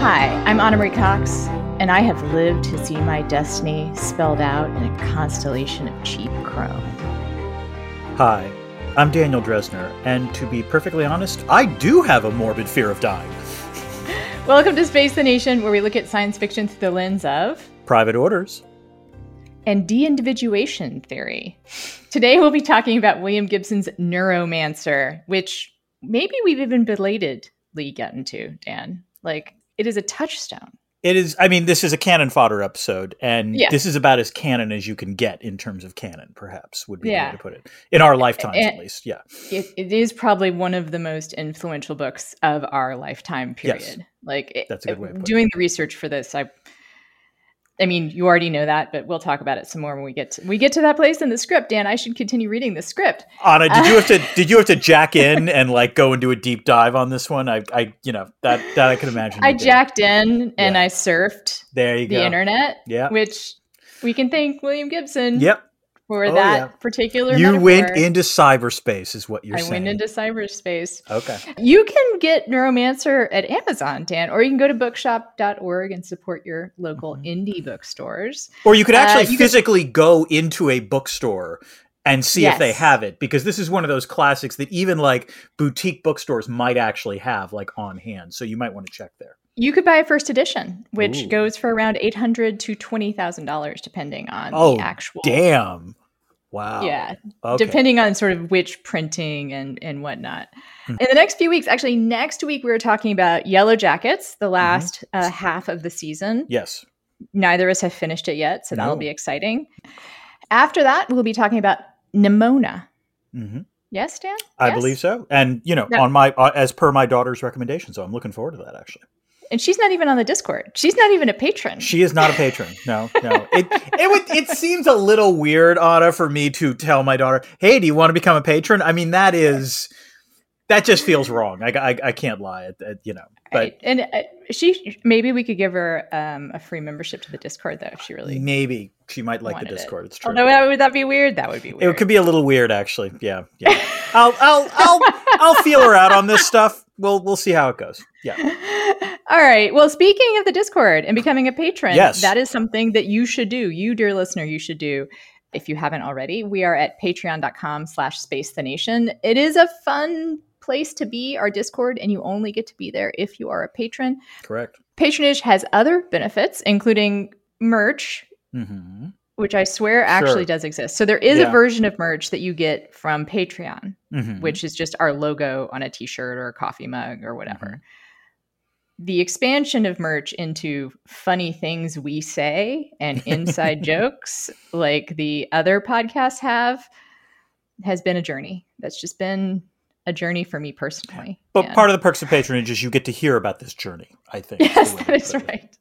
Hi, I'm Ana Marie Cox, and I have lived to see my destiny spelled out in a constellation of cheap chrome. Hi, I'm Daniel Drezner, and to be perfectly honest, I do have a morbid fear of dying. Welcome to Space the Nation, where we look at science fiction through the lens of Private orders. and de individuation theory. Today, we'll be talking about William Gibson's Neuromancer, which maybe we've even belatedly gotten to, Dan. Like, it is a touchstone. It is, I mean, this is a canon fodder episode, and Yeah. this is about as canon as you can get in terms of canon, perhaps, would be the Yeah. way to put it. In our lifetimes, at least. Yeah. It, it is probably one of the most influential books of our lifetime Yes. period. Like, it- That's a good way of putting doing the research for this, I. I mean, you already know that, but we'll talk about it some more when we get to, we get to that place in the script. Dan, I should continue reading the script. Ana, did you have to did you have to jack in and like go and do a deep dive on this one? I, I you know, that that I can imagine. I jacked in and Yeah. I surfed There you the go. internet, Yeah. which we can thank William Gibson Yep. For Oh, that yeah. particular. You metaphor. went into cyberspace, is what you're I saying. went into cyberspace. okay. You can get Neuromancer at Amazon, Dan, or you can go to bookshop.org and support your local Mhm. indie bookstores. Or you could Uh, actually you could- physically go into a bookstore and see if they have it because this is one of those classics that even like boutique bookstores might actually have like on hand. So you might want to check there. You could buy a first edition, which Ooh. goes for around eight hundred to twenty thousand dollars, depending on Oh, the actual. Damn. Wow. Yeah, Okay. depending on sort of which printing and and whatnot. Hmm. In the next few weeks, actually, next week we're talking about Yellow Jackets, Mm-hmm. the last uh, half of the season. Yes. Neither of us have finished it yet, so that'll No. be exciting. After that, we'll be talking about Nimona. hmm Yes, Dan. I Yes? believe so. And you know, Yeah. on my uh, as per my daughter's recommendation, so I'm looking forward to that actually. And she's not even on the Discord. She's not even a patron. She is not a patron. No, no. It it would it seems a little weird, Ana, for me to tell my daughter, "Hey, do you want to become a patron?" I mean, that is that just feels wrong. I, I, I can't lie. It- it- you know, but Right. And uh, she maybe we could give her um, a free membership to the Discord though if she really maybe she might like the wanted it. Discord. It's true. Although that, would that be weird? That would be weird. It could be a little weird, actually. Yeah, yeah. I'll I'll I'll I'll feel her out on this stuff. We'll we'll see how it goes. Yeah. All right. Well, speaking of the Discord and becoming a patron, Yes. that is something that you should do. You, dear listener, you should do if you haven't already. We are at patreon.com slash space the nation. It is a fun place to be, our Discord, and you only get to be there if you are a patron. Correct. Patronage has other benefits, including merch, hmm which I swear actually Sure. does exist. So there is Yeah. a version of merch that you get from Patreon, hmm which is just our logo on a t-shirt or a coffee mug or whatever. Mm-hmm. The expansion of merch into funny things we say and inside jokes like the other podcasts have has been a journey. That's just been a journey for me personally. But And- part of the perks of patronage is you get to hear about this journey. I think. Yes, that is it. right.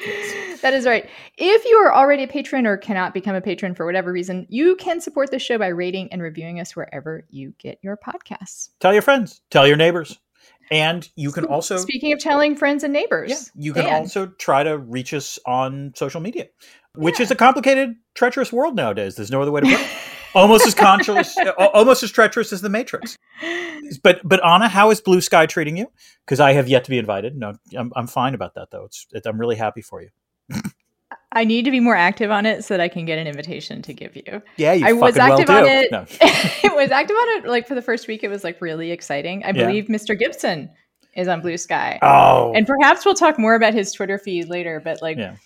Yes. That is right. If you are already a patron or cannot become a patron for whatever reason, you can support the show by rating and reviewing us wherever you get your podcasts. Tell your friends. Tell your neighbors. And you can also Speaking of telling friends and neighbors, Yeah, you can Dan. also try to reach us on social media, which is a complicated, treacherous world nowadays. There's no other way to put it. almost as conscious, almost as treacherous as the Matrix. But but Ana, how is Bluesky treating you? Because I have yet to be invited. No, I'm I'm fine about that though. It's it, I'm really happy for you. I need to be more active on it so that I can get an invitation to give you. Yeah, you I was active well on do. it. No. it was active on it like for the first week. It was like really exciting. I Yeah. believe Mr. Gibson is on Bluesky. Oh, And perhaps we'll talk more about his Twitter feed later, but like Yeah.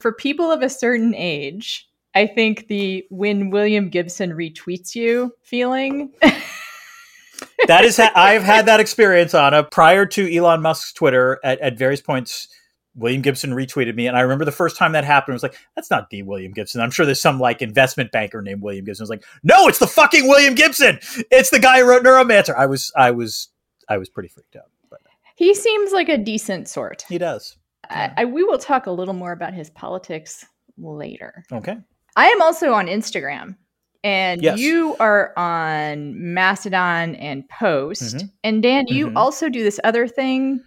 for people of a certain age, I think the when William Gibson retweets you feeling that is ha- I've had that experience Ana prior to Elon Musk's Twitter at, at various points. William Gibson retweeted me, and I remember the first time that happened. I was like, "That's not the William Gibson." I'm sure there's some like investment banker named William Gibson. I was like, "No, it's the fucking William Gibson. It's the guy who wrote Neuromancer." I was, I was, I was pretty freaked out. But he seems like a decent sort. he does. I, I, we will talk a little more about his politics later. Okay. I am also on Instagram. And Yes. you are on Mastodon and Post. Mhm. And Dan, you Mhm. also do this other thing.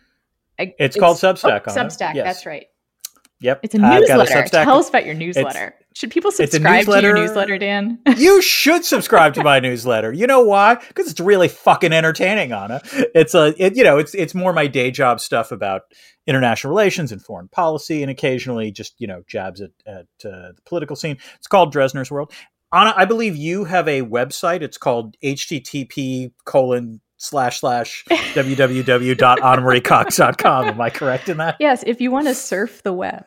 I- It's called Substack, Oh. Substack, Yes. that's right. Yep. It's a newsletter. Substack. Tell us about your newsletter. Should people subscribe to your newsletter. Dan? you should subscribe to my newsletter. You know why? Because it's really fucking entertaining, Ana. It's a, it, you know, it's it's more my day job stuff about international relations and foreign policy, and occasionally just you know jabs at at uh, the political scene. It's called Drezner's World. Ana, I believe you have a website. It's called http colon slash slash www.anamariecox.com. Am I correct in that? yes, if you want to surf the web,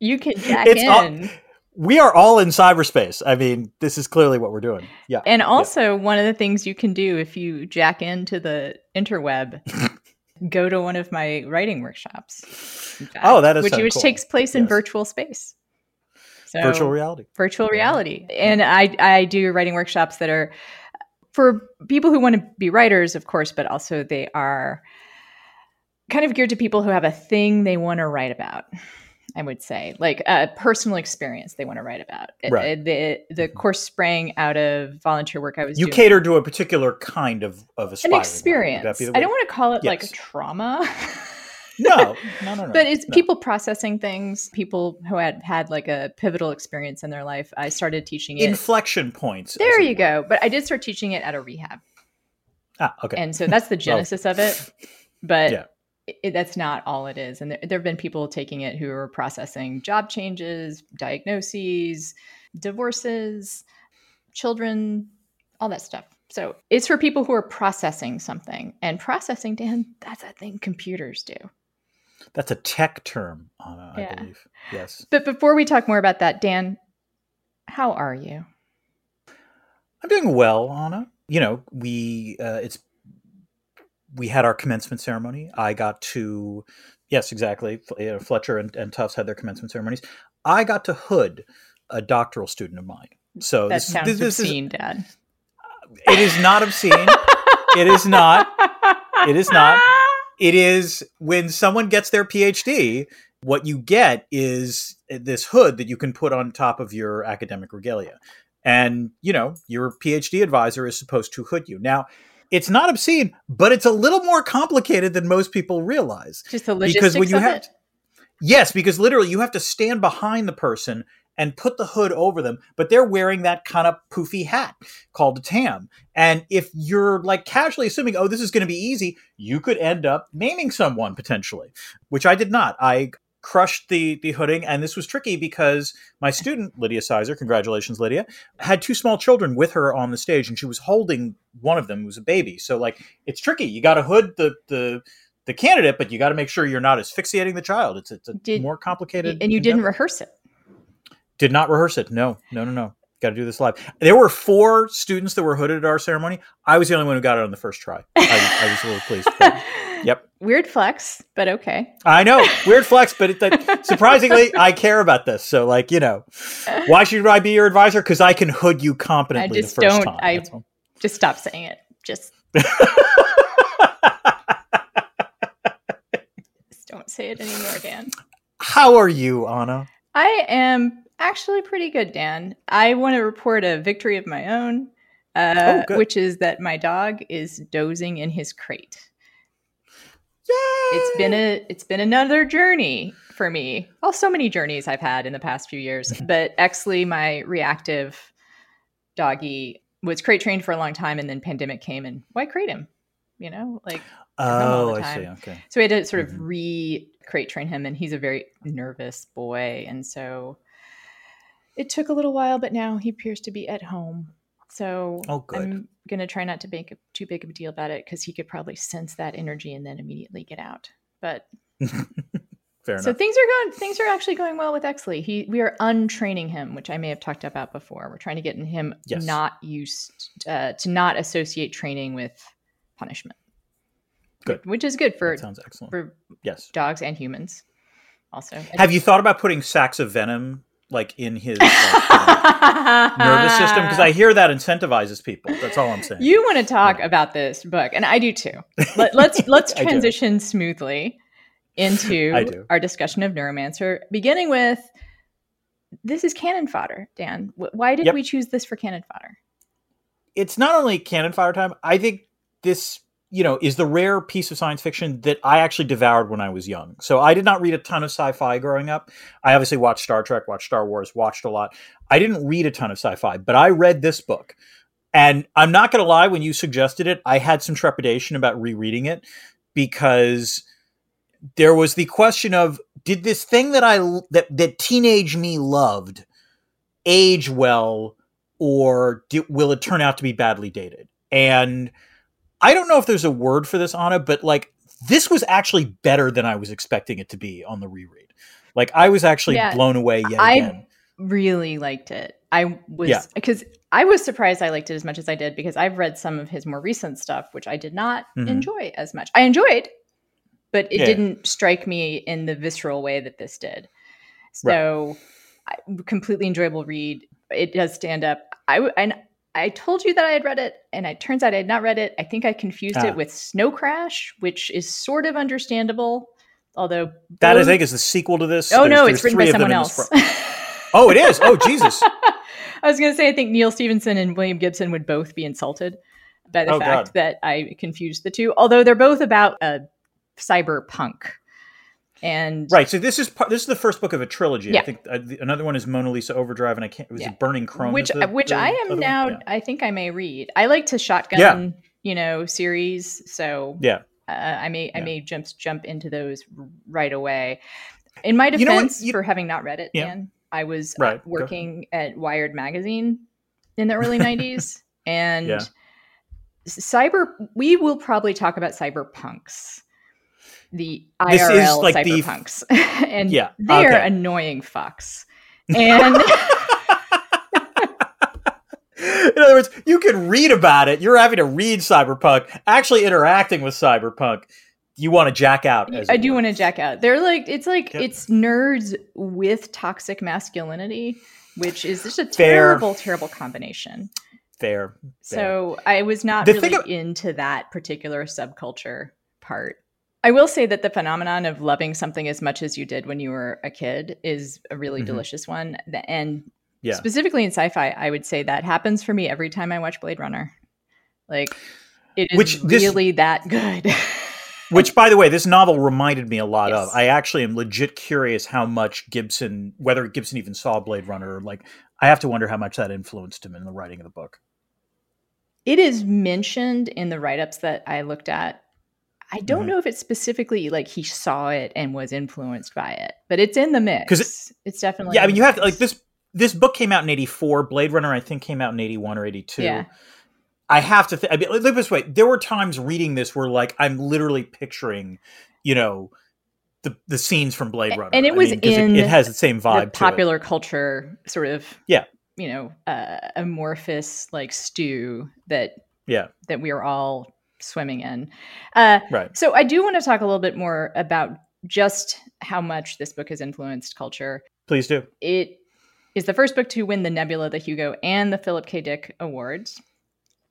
you can jack It's all- in. We are all in cyberspace. I mean, this is clearly what we're doing. Yeah. And also, one of the things you can do if you jack into the interweb, go to one of my writing workshops. fact, Oh, that is which so which cool. takes place in virtual space. So, Virtual reality. virtual reality, and I I do writing workshops that are for people who want to be writers, of course, but also they are kind of geared to people who have a thing they want to write about. I would say, like a personal experience they want to write about. Right. the the course sprang out of volunteer work I was You doing cater to a particular kind of of an experience. that be the I don't want to call it like a trauma, No, no, no, no. but it's no. people processing things. People who had had like a pivotal experience in their life. I started teaching it. inflection points. there you go. But I did start teaching it at a rehab, Ah, okay. and so that's the genesis of it. But Yeah. It, that's not all it is. And there, there have been people taking it who are processing job changes, diagnoses, divorces, children, all that stuff. So it's for people who are processing something. And processing, Dan, that's a thing computers do. That's a tech term, Ana, I Yeah. believe. Yes. But before we talk more about that, Dan, how are you? I'm doing well, Anna. You know, we uh, it's we had our commencement ceremony. I got to yes, exactly. F- you know, Fletcher and, and Tufts had their commencement ceremonies. I got to hood a doctoral student of mine. So That this, sounds this, this is obscene, Dad. Uh, it is not obscene. It is not. It is not. it is when someone gets their PhD, what you get is uh, this hood that you can put on top of your academic regalia. And, you know, your PhD advisor is supposed to hood you. Now, it's not obscene, but it's a little more complicated than most people realize. Just the Because logistics when you of have it. Yes, because literally you have to stand behind the person and put the hood over them, but they're wearing that kind of poofy hat called a tam. And if you're like casually assuming, oh, this is going to be easy, you could end up maiming someone potentially, which I did not. I crushed the the hooding, and this was tricky because my student Lydia Sizer, congratulations, Lydia, had two small children with her on the stage, and she was holding one of them who was a baby. So like, it's tricky. You got to hood the the the candidate, but you got to make sure you're not asphyxiating the child. It's it's a Did- more complicated. And you didn't rehearse it. Did not rehearse it. No, no, no, no. Got to do this live. There were four students that were hooded at our ceremony. I was the only one who got it on the first try. I, was- I was a little pleased. Yep. Weird flex, but okay. I know, weird flex, but it, that, surprisingly, I care about this. So, like, you know, why should I be your advisor? Because I can hood you competently I just the first don't- time. I- Just stop saying it. Just, just don't say it anymore, Dan. How are you, Ana? I am actually pretty good, Dan. I want to report a victory of my own, uh, Oh, which is that my dog is dozing in his crate. Yay! It's been a it's been another journey for me. Well, so many journeys I've had in the past few years. But Exley, my reactive doggy, was crate trained for a long time, and then pandemic came, and why crate him? You know, like all Oh, I see. Okay. so we had to sort of Mhm. re crate train him, and he's a very nervous boy, and so it took a little while, but now he appears to be at home. So Oh. I'm gonna try not to make a, too big of a deal about it because he could probably sense that energy and then immediately get out. But Fair so enough. things are going things are actually going well with Exley. He we are untraining him, which I may have talked about before. We're trying to get him Yes. not used uh, to not associate training with punishment. Good. Which is good for That sounds excellent. for yes. dogs and humans. Also, Have you thought about putting sacks of venom like in his like, uh, nervous system? Because I hear that incentivizes people. That's all I'm saying. You want to talk about this book, and I do too. Let, let's let's transition smoothly into our discussion of Neuromancer, beginning with this is canon fodder. Dan, why did Yep. we choose this for canon fodder? it's not only cannon fire time. I think this you know, is the rare piece of science fiction that I actually devoured when I was young. So I did not read a ton of sci-fi growing up. I obviously watched Star Trek, watched Star Wars, watched a lot. I didn't read a ton of sci-fi, but I read this book. And I'm not going to lie, when you suggested it, I had some trepidation about rereading it because there was the question of did this thing that I that that teenage me loved age well or do, will it turn out to be badly dated? And I don't know if there's a word for this, Anna, but like this was actually better than I was expecting it to be on the reread. Like I was actually yeah, blown away yet I again. really liked it. I was because yeah. I was surprised I liked it as much as I did because I've read some of his more recent stuff, which I did not mm-hmm. enjoy as much. I enjoyed, but it yeah. didn't strike me in the visceral way that this did. So, right. I, completely enjoyable read. It does stand up. I and I told you that I had read it, and it turns out I had not read it. I think I confused ah. it with Snow Crash, which is sort of understandable. Although that both... I think is the sequel to this. Oh there's, no, it's written by someone else. oh, it is. Oh Jesus. I was going to say I think Neal Stephenson and William Gibson would both be insulted by the oh, fact God. that I confused the two. Although they're both about a cyberpunk and right so this is part, this is the first book of a trilogy. Yeah. i think uh, the, another one is mona lisa overdrive and i can't it was yeah. burning chrome which the, which the i am now yeah. i think i may read. I like to shotgun yeah. you know series so yeah. uh, i may i may jump jump into those right away. In my defense you know you, for having not read it Dan, i was uh, working at wired magazine in the early 90s and cyber we will probably talk about cyberpunks the IRL like cyberpunks, the, and yeah, they're okay. annoying fucks. And in other words, you can read about it. You're having to read cyberpunk. Actually, interacting with cyberpunk, you want to jack out. I do want to jack out. They're like it's like yep. it's nerds with toxic masculinity, which is just a terrible, Fair. terrible combination. Fair. Fair. So I was not the really of- into that particular subculture part. I will say that the phenomenon of loving something as much as you did when you were a kid is a really mm-hmm. delicious one. And yeah. specifically in sci-fi, I would say that happens for me every time I watch Blade Runner. Like it is which really this, that good. which by the way, this novel reminded me a lot yes. of. I actually am legit curious how much Gibson whether Gibson even saw Blade Runner like I have to wonder how much that influenced him in the writing of the book. It is mentioned in the write-ups that I looked at I don't mm-hmm. know if it's specifically like he saw it and was influenced by it, but it's in the mix. Because it, it's definitely yeah. I mean, you have to like this. This book came out in '84. Blade Runner, I think, came out in '81 or '82. Yeah. I have to. Th- I mean, look this way. There were times reading this where, like, I'm literally picturing, you know, the the scenes from Blade Runner, and it was I mean, in it, it, has the same vibe. The popular culture, sort of. Yeah. You know, uh, amorphous like stew that. Yeah. That we are all swimming in. Uh, right. So I do want to talk a little bit more about just how much this book has influenced culture. Please do. It is the first book to win the Nebula, the Hugo, and the Philip K. Dick awards.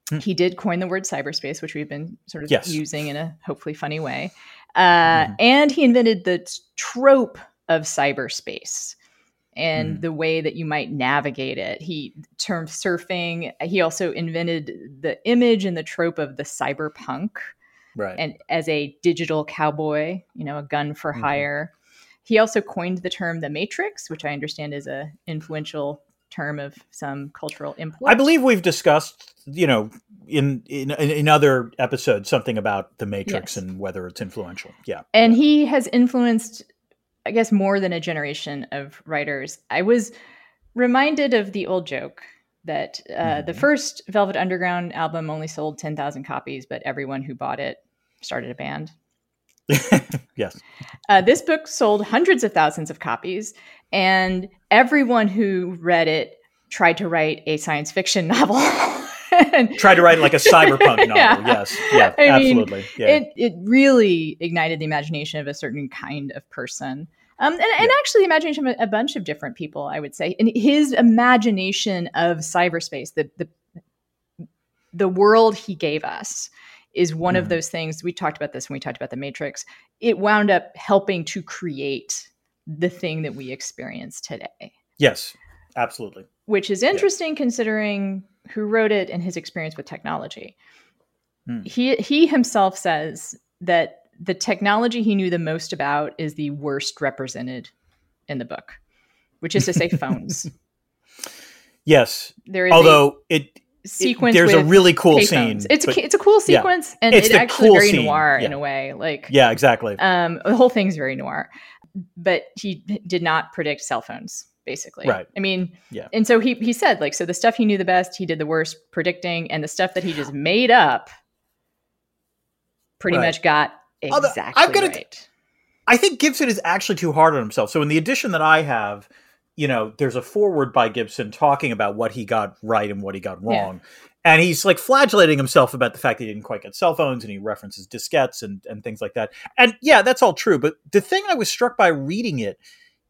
Hmm. He did coin the word cyberspace, which we've been sort of yes. using in a hopefully funny way. Uh, mm. And he invented the trope of cyberspace and mm. the way that you might navigate it. He termed surfing. He also invented the image and the trope of the cyberpunk. Right. And as a digital cowboy, you know, a gun for mm hire. He also coined the term the matrix, which I understand is a influential term of some cultural import. I believe we've discussed, you know, in in in other episodes something about the matrix yes. and whether it's influential. Yeah. And he has influenced I guess more than a generation of writers. I was reminded of the old joke that uh, mm-hmm. the first Velvet Underground album only sold 10,000 copies, but everyone who bought it started a band. yes. Uh, this book sold hundreds of thousands of copies, and everyone who read it tried to write a science fiction novel. tried to write like a cyberpunk novel. Yeah. Yes. Yeah. I absolutely. Mean, yeah. It it really ignited the imagination of a certain kind of person. Um, and, yeah. and actually, the imagination of a, a, bunch of different people, I would say. And his imagination of cyberspace, the the the world he gave us, is one mm. of mm-hmm. those things. We talked about this when we talked about the Matrix. It wound up helping to create the thing that we experience today. Yes, absolutely. Which is interesting yeah. considering who wrote it and his experience with technology. Hmm. He he himself says that the technology he knew the most about is the worst represented in the book, which is to say phones. Yes. There is Although it, sequence there's a really cool scene. It's a, it's a cool yeah. sequence and It's it's actually cool very scene, noir in a way. Like yeah, exactly. um the whole thing's very noir. But he did not predict cell phones basically. Right. I mean, Yeah. And so he he said like so the stuff he knew the best, he did the worst predicting and the stuff that he just made up pretty Right. much got exactly gonna- right. I think Gibson is actually too hard on himself. So in the edition that I have, you know, there's a foreword by Gibson talking about what he got right and what he got Yeah. wrong. And he's like flagellating himself about the fact that he didn't quite get cell phones and he references diskettes and, and things like that. And yeah, that's all true. But the thing I was struck by reading it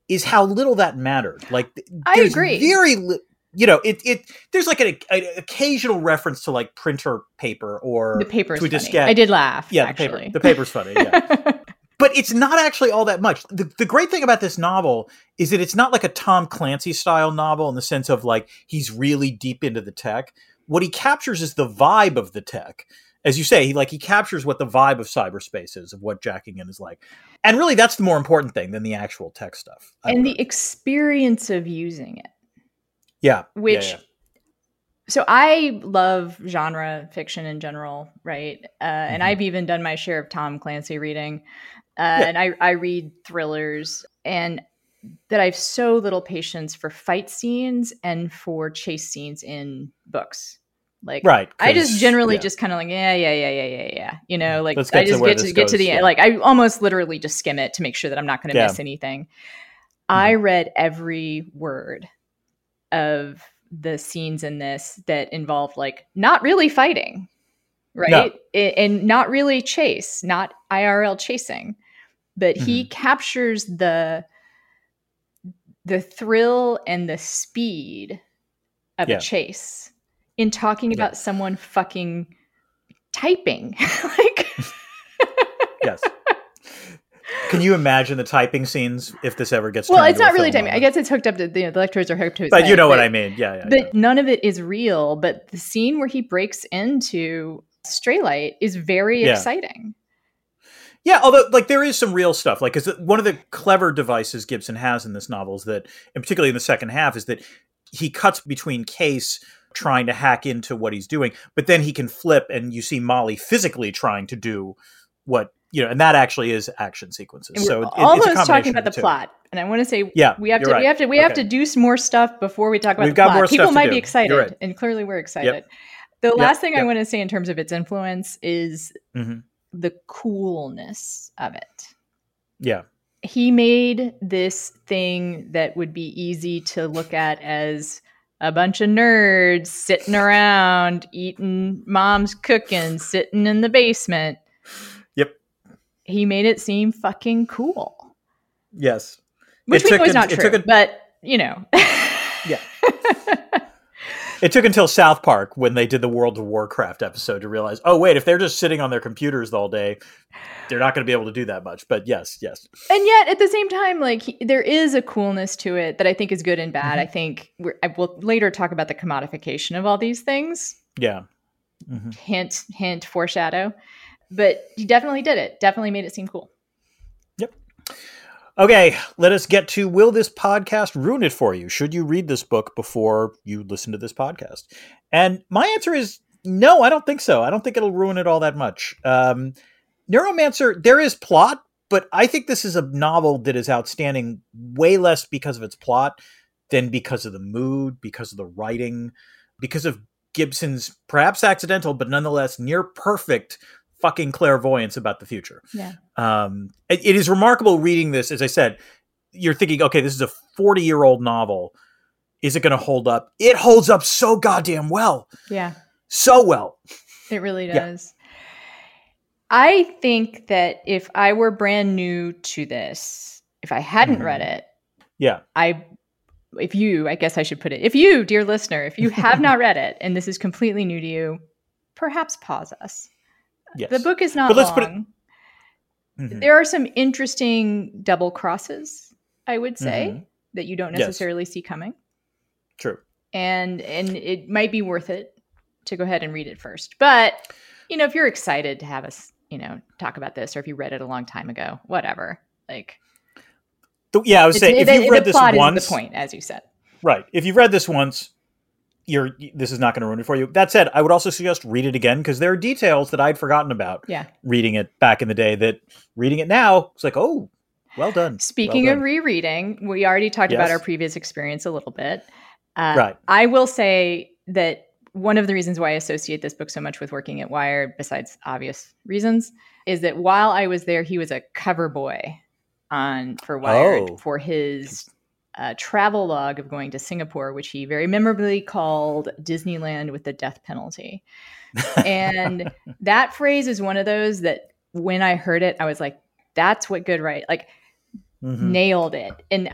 is how little that mattered. Like, I agree. Very, li- you know, it, it, there's like an, an occasional reference to like printer paper or The paper's to a funny. diskette. I did laugh. yeah, the paper. The paper's funny. Yeah but it's not actually all that much. The, the great thing about this novel is that it's not like a Tom Clancy style novel in the sense of like he's really deep into the tech. What he captures is the vibe of the tech. As you say, he like he captures what the vibe of cyberspace is, of what jacking in is like. And really that's the more important thing than the actual tech stuff. I and the experience of using it. yeah, yeah, which yeah. so i love genre fiction in general right uh, and Mhm. i've even done my share of tom clancy reading uh, Yeah. and I, I read thrillers and that i have so little patience for fight scenes and for chase scenes in books like right. I just generally yeah. just kind of like yeah yeah yeah yeah yeah yeah you know like I just where get to this get to goes, the yeah. end like I almost literally just skim it to make sure that I'm not going to Yeah. miss anything. I mm-hmm. read every word of the scenes in this that involved like not really fighting, right? A- And not really chase, not IRL chasing, but he mm-hmm. captures the the thrill and the speed of Yeah. a chase in talking Yeah. about someone fucking typing. like yes. Can you imagine the typing scenes if this ever gets? well, it's not really typing. I guess it's hooked up to the, the electrodes are hooked to But you head, know what I mean? Yeah, yeah. but yeah. none of it is real. But the scene where he breaks into Straylight is very Yeah. exciting. Yeah, although like there is some real stuff. Like, is one of the clever devices Gibson has in this novel is that, and particularly in the second half, is that he cuts between Case trying to hack into what he's doing, but then he can flip, and you see Molly physically trying to do what you know, and that actually is action sequences. And so it, almost talking about the two. plot, and I want to say Yeah, we have to right. we have to we have to do some more stuff before we talk about We've the got plot. more People might be excited, right. and clearly we're excited. The Yep, last thing I want to say in terms of its influence is Mhm. the coolness of it. Yeah, he made this thing that would be easy to look at as a bunch of nerds sitting around eating mom's cooking sitting in the basement Yep. he made it seem fucking cool yes, which It we know is not true a- but you know Yeah. It took until South Park when they did the World of Warcraft episode to realize, oh wait, if they're just sitting on their computers all day, they're not going to be able to do that much. But yes, yes, and yet at the same time like he, there is a coolness to it that i think is good and bad. Mhm. i think we're, i will later talk about the commodification of all these things. Yeah. hmm hint hint foreshadow. But he definitely did it. Definitely made it seem cool Okay, let us get to will this podcast ruin it for you? Should you read this book before you listen to this podcast? And my answer is no, I don't think so. I don't think it'll ruin it all that much. Um, Neuromancer, there is plot, but I think this is a novel that is outstanding way less because of its plot than because of the mood, because of the writing, because of Gibson's perhaps accidental, but nonetheless near perfect fucking clairvoyance about the future. Yeah. Um, it, it is remarkable reading this. As I said, you're thinking, okay, this is a 40 year old novel. Is it going to hold up? It holds up so goddamn well. yeah So well. It really Yeah. does. I think that if I were brand new to this, if I hadn't Mhm. read it, Yeah. I if you, I guess I should put it. If you, dear listener, if you have not read it and this is completely new to you, perhaps pause us. Yes. The book is not But let's long. put it- Mhm. There are some interesting double crosses, I would say, Mhm. that you don't Yes. necessarily see coming. True. and and it might be worth it to go ahead and read it first. But you know, if you're excited to have us, you know, talk about this, or if you read it a long time ago, whatever. Like, The- yeah, I was saying if you've read this once, the point, as you said. right? If you've read this once, you're this is not going to ruin it for you. That said, I would also suggest read it again because there are details that I'd forgotten about Yeah. reading it back in the day. That reading it now, it's like, oh, well done. Speaking Well of rereading, we already talked about our previous experience a little bit. Uh, Right. I will say that one of the reasons why I associate this book so much with working at Wired, besides obvious reasons, is that while I was there, he was a cover boy on for Wired Oh. for his uh, travel log of going to Singapore, which he very memorably called Disneyland with the death penalty. and that phrase is one of those that when I heard it, I was like, "That's what good right, like." Mhm. nailed it. And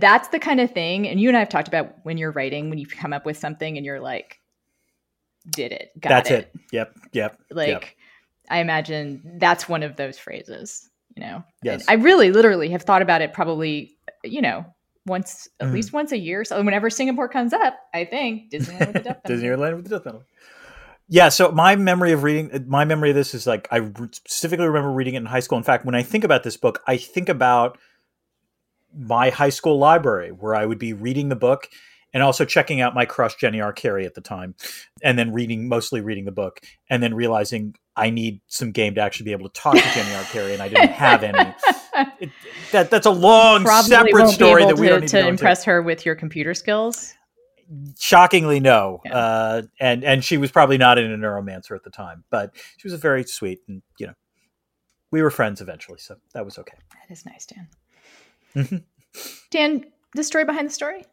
that's the kind of thing, and you and I have talked about when you're writing, when you come up with something and you're like, did it, got That's it. it. Yep. Yep. Like, Yep. I imagine that's one of those phrases, you know? And I really literally have thought about it probably, you know, once, at Mhm. least once a year. So whenever Singapore comes up, I think Disneyland with the death penalty. Disneyland with the death penalty. Yeah, so my memory of reading, my memory of this is like I specifically remember reading it in high school. In fact, when I think about this book, I think about my high school library where I would be reading the book and also checking out my crush Jenny R. Carey at the time, and then reading mostly reading the book, and then realizing I need some game to actually be able to talk to Jenny R. Carey, and I didn't have any. It, that that's a long Probably separate story that we to, don't need to, to impress her with your computer skills. shockingly no Yeah. uh and and she was probably not in a neuromancer at the time but she was a very sweet and you know we were friends eventually so that was okay That is nice, Dan. Mhm. Dan, the story behind the story.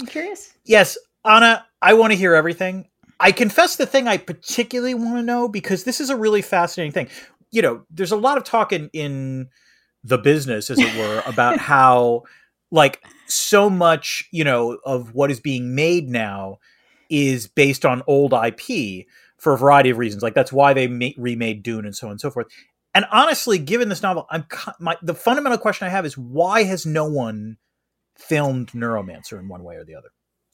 You curious? yes ana i want to hear everything i confess the thing i particularly want to know because this is a really fascinating thing you know there's a lot of talk in in the business as it were about how like so much you know of what is being made now is based on old ip for a variety of reasons. Like that's why they ma- remade dune and so on and so forth. And honestly given this novel i'm my the fundamental question i have is why has no one filmed neuromancer in one way or the other?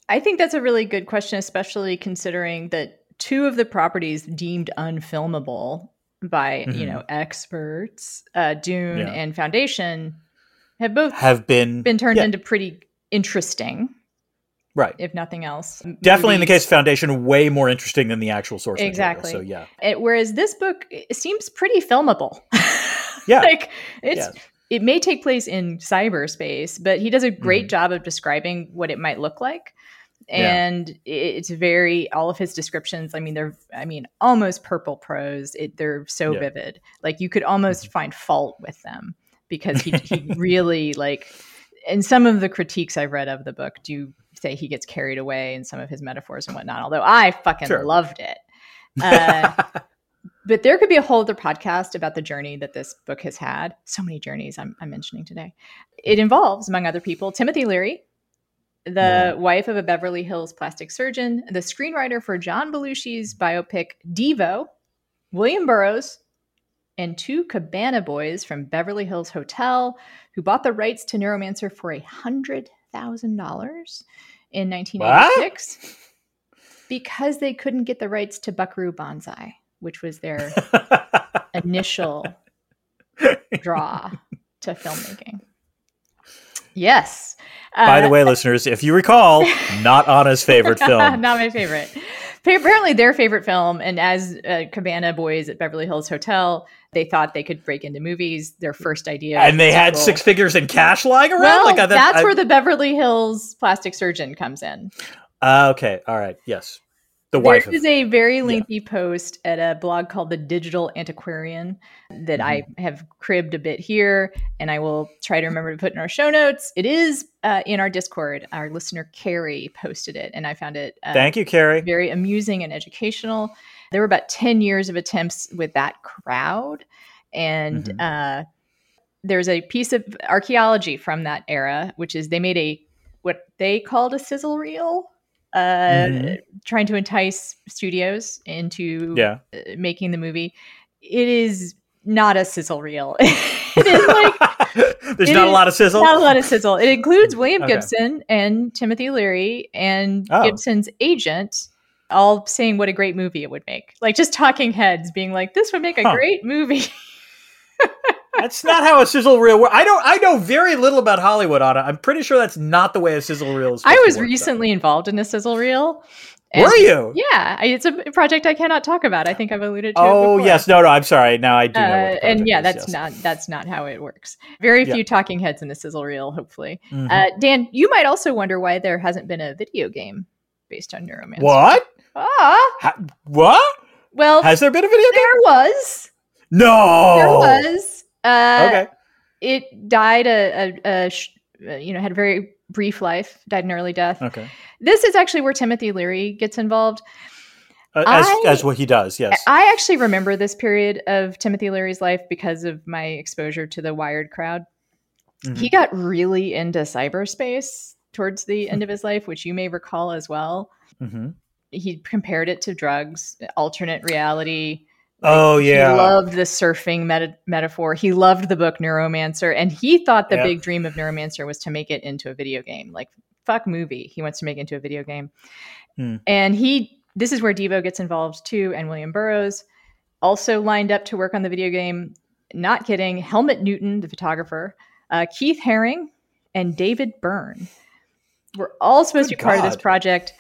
I think that's a really good question, especially considering that two of the properties deemed unfilmable by you Mhm. know experts, uh, Dune Yeah. and Foundation, have both have been been turned yeah. into pretty interesting, right if nothing else. definitely in the case of foundation way more interesting than the actual source material, Exactly. so yeah It- whereas this book it seems pretty filmable. Yeah. like it's Yeah. it may take place in cyberspace, but he does a great Mhm. job of describing what it might look like. Yeah. And it- it's very all of his descriptions. I mean, they're I mean almost purple prose. It, they're so Yeah. vivid, like you could almost find fault with them because he he really like. And some of the critiques I've read of the book do say he gets carried away in some of his metaphors and whatnot. Although I fucking Sure. loved it. Uh, but there could be a whole other podcast about the journey that this book has had. So many journeys I'm, I'm mentioning today. It involves, among other people, Timothy Leary, the wife of a Beverly Hills plastic surgeon, the screenwriter for John Belushi's biopic Devo, William Burroughs, and two Cabana boys from Beverly Hills Hotel who bought the rights to Neuromancer for a hundred thousand dollars in 1986 because they couldn't get the rights to Buckaroo Banzai, which was their initial draw to filmmaking. Yes. By the Uh, way, listeners, if you recall, not Ana's favorite film. Not my favorite. Apparently, their favorite film, and as uh, Cabana Boys at Beverly Hills Hotel, they thought they could break into movies. Their first idea, and they had six figures in cash lying around. Well, like I- that- that's I- where the Beverly Hills plastic surgeon comes in. Ah, okay, all right, yes, the There wife. Of, is a very lengthy post at a blog called The Digital Antiquarian that I Mm-hmm. have cribbed a bit here, and I will try to remember to put in our show notes. It is uh, in our Discord. Our listener Carrie posted it, and I found it uh, Thank you, Carrie. very amusing and educational. There were about 10 years of attempts with that crowd. And Mhm. uh, there's a piece of archaeology from that era, which is they made a what they called a sizzle reel, uh, Mhm. trying to entice studios into Yeah, uh, making the movie. It is not a sizzle reel. it is like there's not a lot of sizzle. not a lot of sizzle. It includes William Okay. Gibson and Timothy Leary and Oh. Gibson's agent all saying what a great movie it would make. Like just talking heads being like, this would make a Huh. great movie. That's not how a sizzle reel works. I don't. I know very little about Hollywood, Ana. I'm pretty sure that's not the way a sizzle reel is. I was work, though. recently involved in a sizzle reel. Were you? Yeah, it's a project I cannot talk about. I think I've alluded to. Oh yes. No. No. I'm sorry. Now I do Uh, and yeah, is, that's yes. not that's not how it works. Very Yeah. few talking heads in a sizzle reel. Hopefully, Mhm. uh, Dan, you might also wonder why there hasn't been a video game based on Neuromancer. what? Ah, Ha- what? well, Has there been a video game? there was. No. There was. Uh, Okay. It died a, a, a sh- uh, you know had a very brief life. Died an early death. Okay. This is actually where Timothy Leary gets involved. Uh, as I- as what he does. Yes. I actually remember this period of Timothy Leary's life because of my exposure to the Wired crowd. Mhm. He got really into cyberspace towards the end of his life, which you may recall as well. hmm He compared it to drugs, alternate reality. Oh yeah. He loved the surfing meta- metaphor. He loved the book Neuromancer, and he thought the Yeah. big dream of Neuromancer was to make it into a video game. Like fuck movie, he wants to make it into a video game. Hmm. And he, this is where Devo gets involved too, and William Burroughs also lined up to work on the video game. Not kidding. Helmut Newton, the photographer, uh, Keith Haring, and David Byrne were all supposed Good to be part of this project.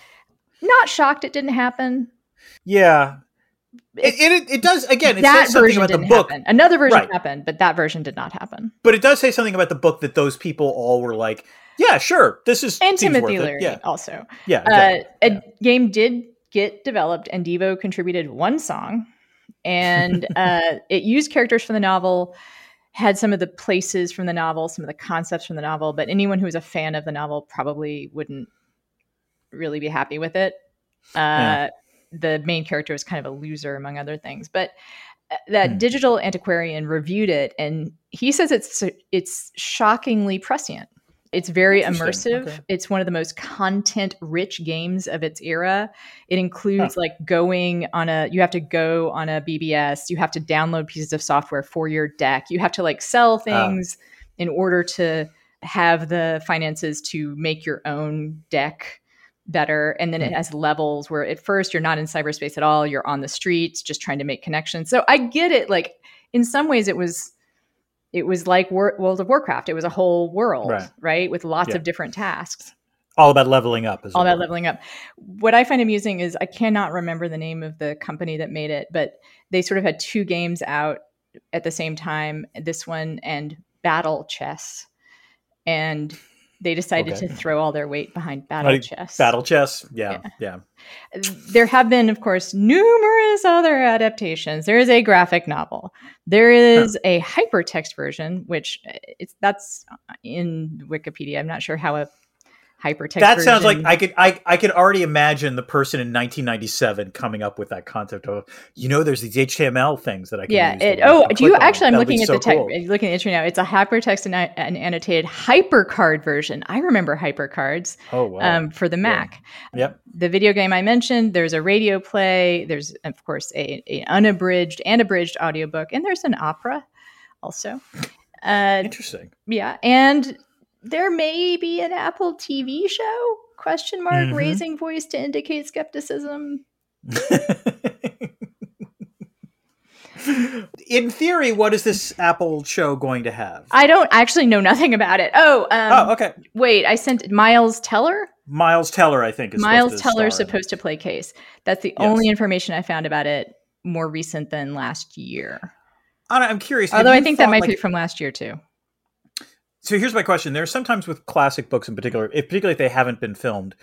Not shocked it didn't happen. yeah. It, it, it does again. It that says something version about the book, happen. Another version Right. happened, but that version did not happen. but it does say something about the book that those people all were like, "Yeah, sure, this is And Timothy. Leary Yeah, also. yeah. Uh, exactly. a game did get developed, and Devo contributed one song, and uh, it used characters from the novel, had some of the places from the novel, some of the concepts from the novel. But anyone who was a fan of the novel probably wouldn't really be happy with it. Uh, Yeah. The main character was kind of a loser, among other things. But uh, that Hmm. digital antiquarian reviewed it, and he says it's it's shockingly prescient. It's very immersive. Okay. It's one of the most content-rich games of its era. It includes like going on a you have to go on a BBS, you have to download pieces of software for your deck. You have to like sell things in order to have the finances to make your own deck better and then it Hmm. has levels where at first you're not in cyberspace at all you're on the streets just trying to make connections so i get it like in some ways it was it was like War- world of warcraft it was a whole world Right. right, with lots Yeah. of different tasks all about leveling up. As all were. leveling up what i find amusing is i cannot remember the name of the company that made it but they sort of had two games out at the same time this one and battle chess and they decided Okay. to throw all their weight behind battle Like chess Battle chess. Yeah, yeah. there have been, of course, numerous other adaptations. There is a graphic novel. There is a hypertext version, which uh, it's that's in Wikipedia. I'm not sure how a hypertext. That sounds like I could I I could already imagine the person in 1997 coming up with that concept of you know there's these HTML things that I can yeah. use It, oh, do you on. actually? I'm That'll looking at so the tech, cool. looking at it right now. It's a hypertext and an annotated hypercard version. I remember hypercards Oh wow. um, for the Mac. yep. the video game I mentioned, there's a radio play, there's of course a, a unabridged and abridged audiobook, and there's an opera also. Uh, Interesting. yeah, and there may be an Apple TV show? Question mark. Mhm. Raising voice to indicate skepticism. in theory, what is this Apple show going to have? I don't actually know nothing about it. Oh, um, oh, okay. wait, I sent Miles Teller. Miles Teller, I think, is Miles Teller to Teller's star in it. supposed to play Case. That's the Yes. only information I found about it more recent than last year. I'm curious. Although I think that might like- be from last year too. So here's my question: There are sometimes with classic books in particular, if particularly if they haven't been filmed,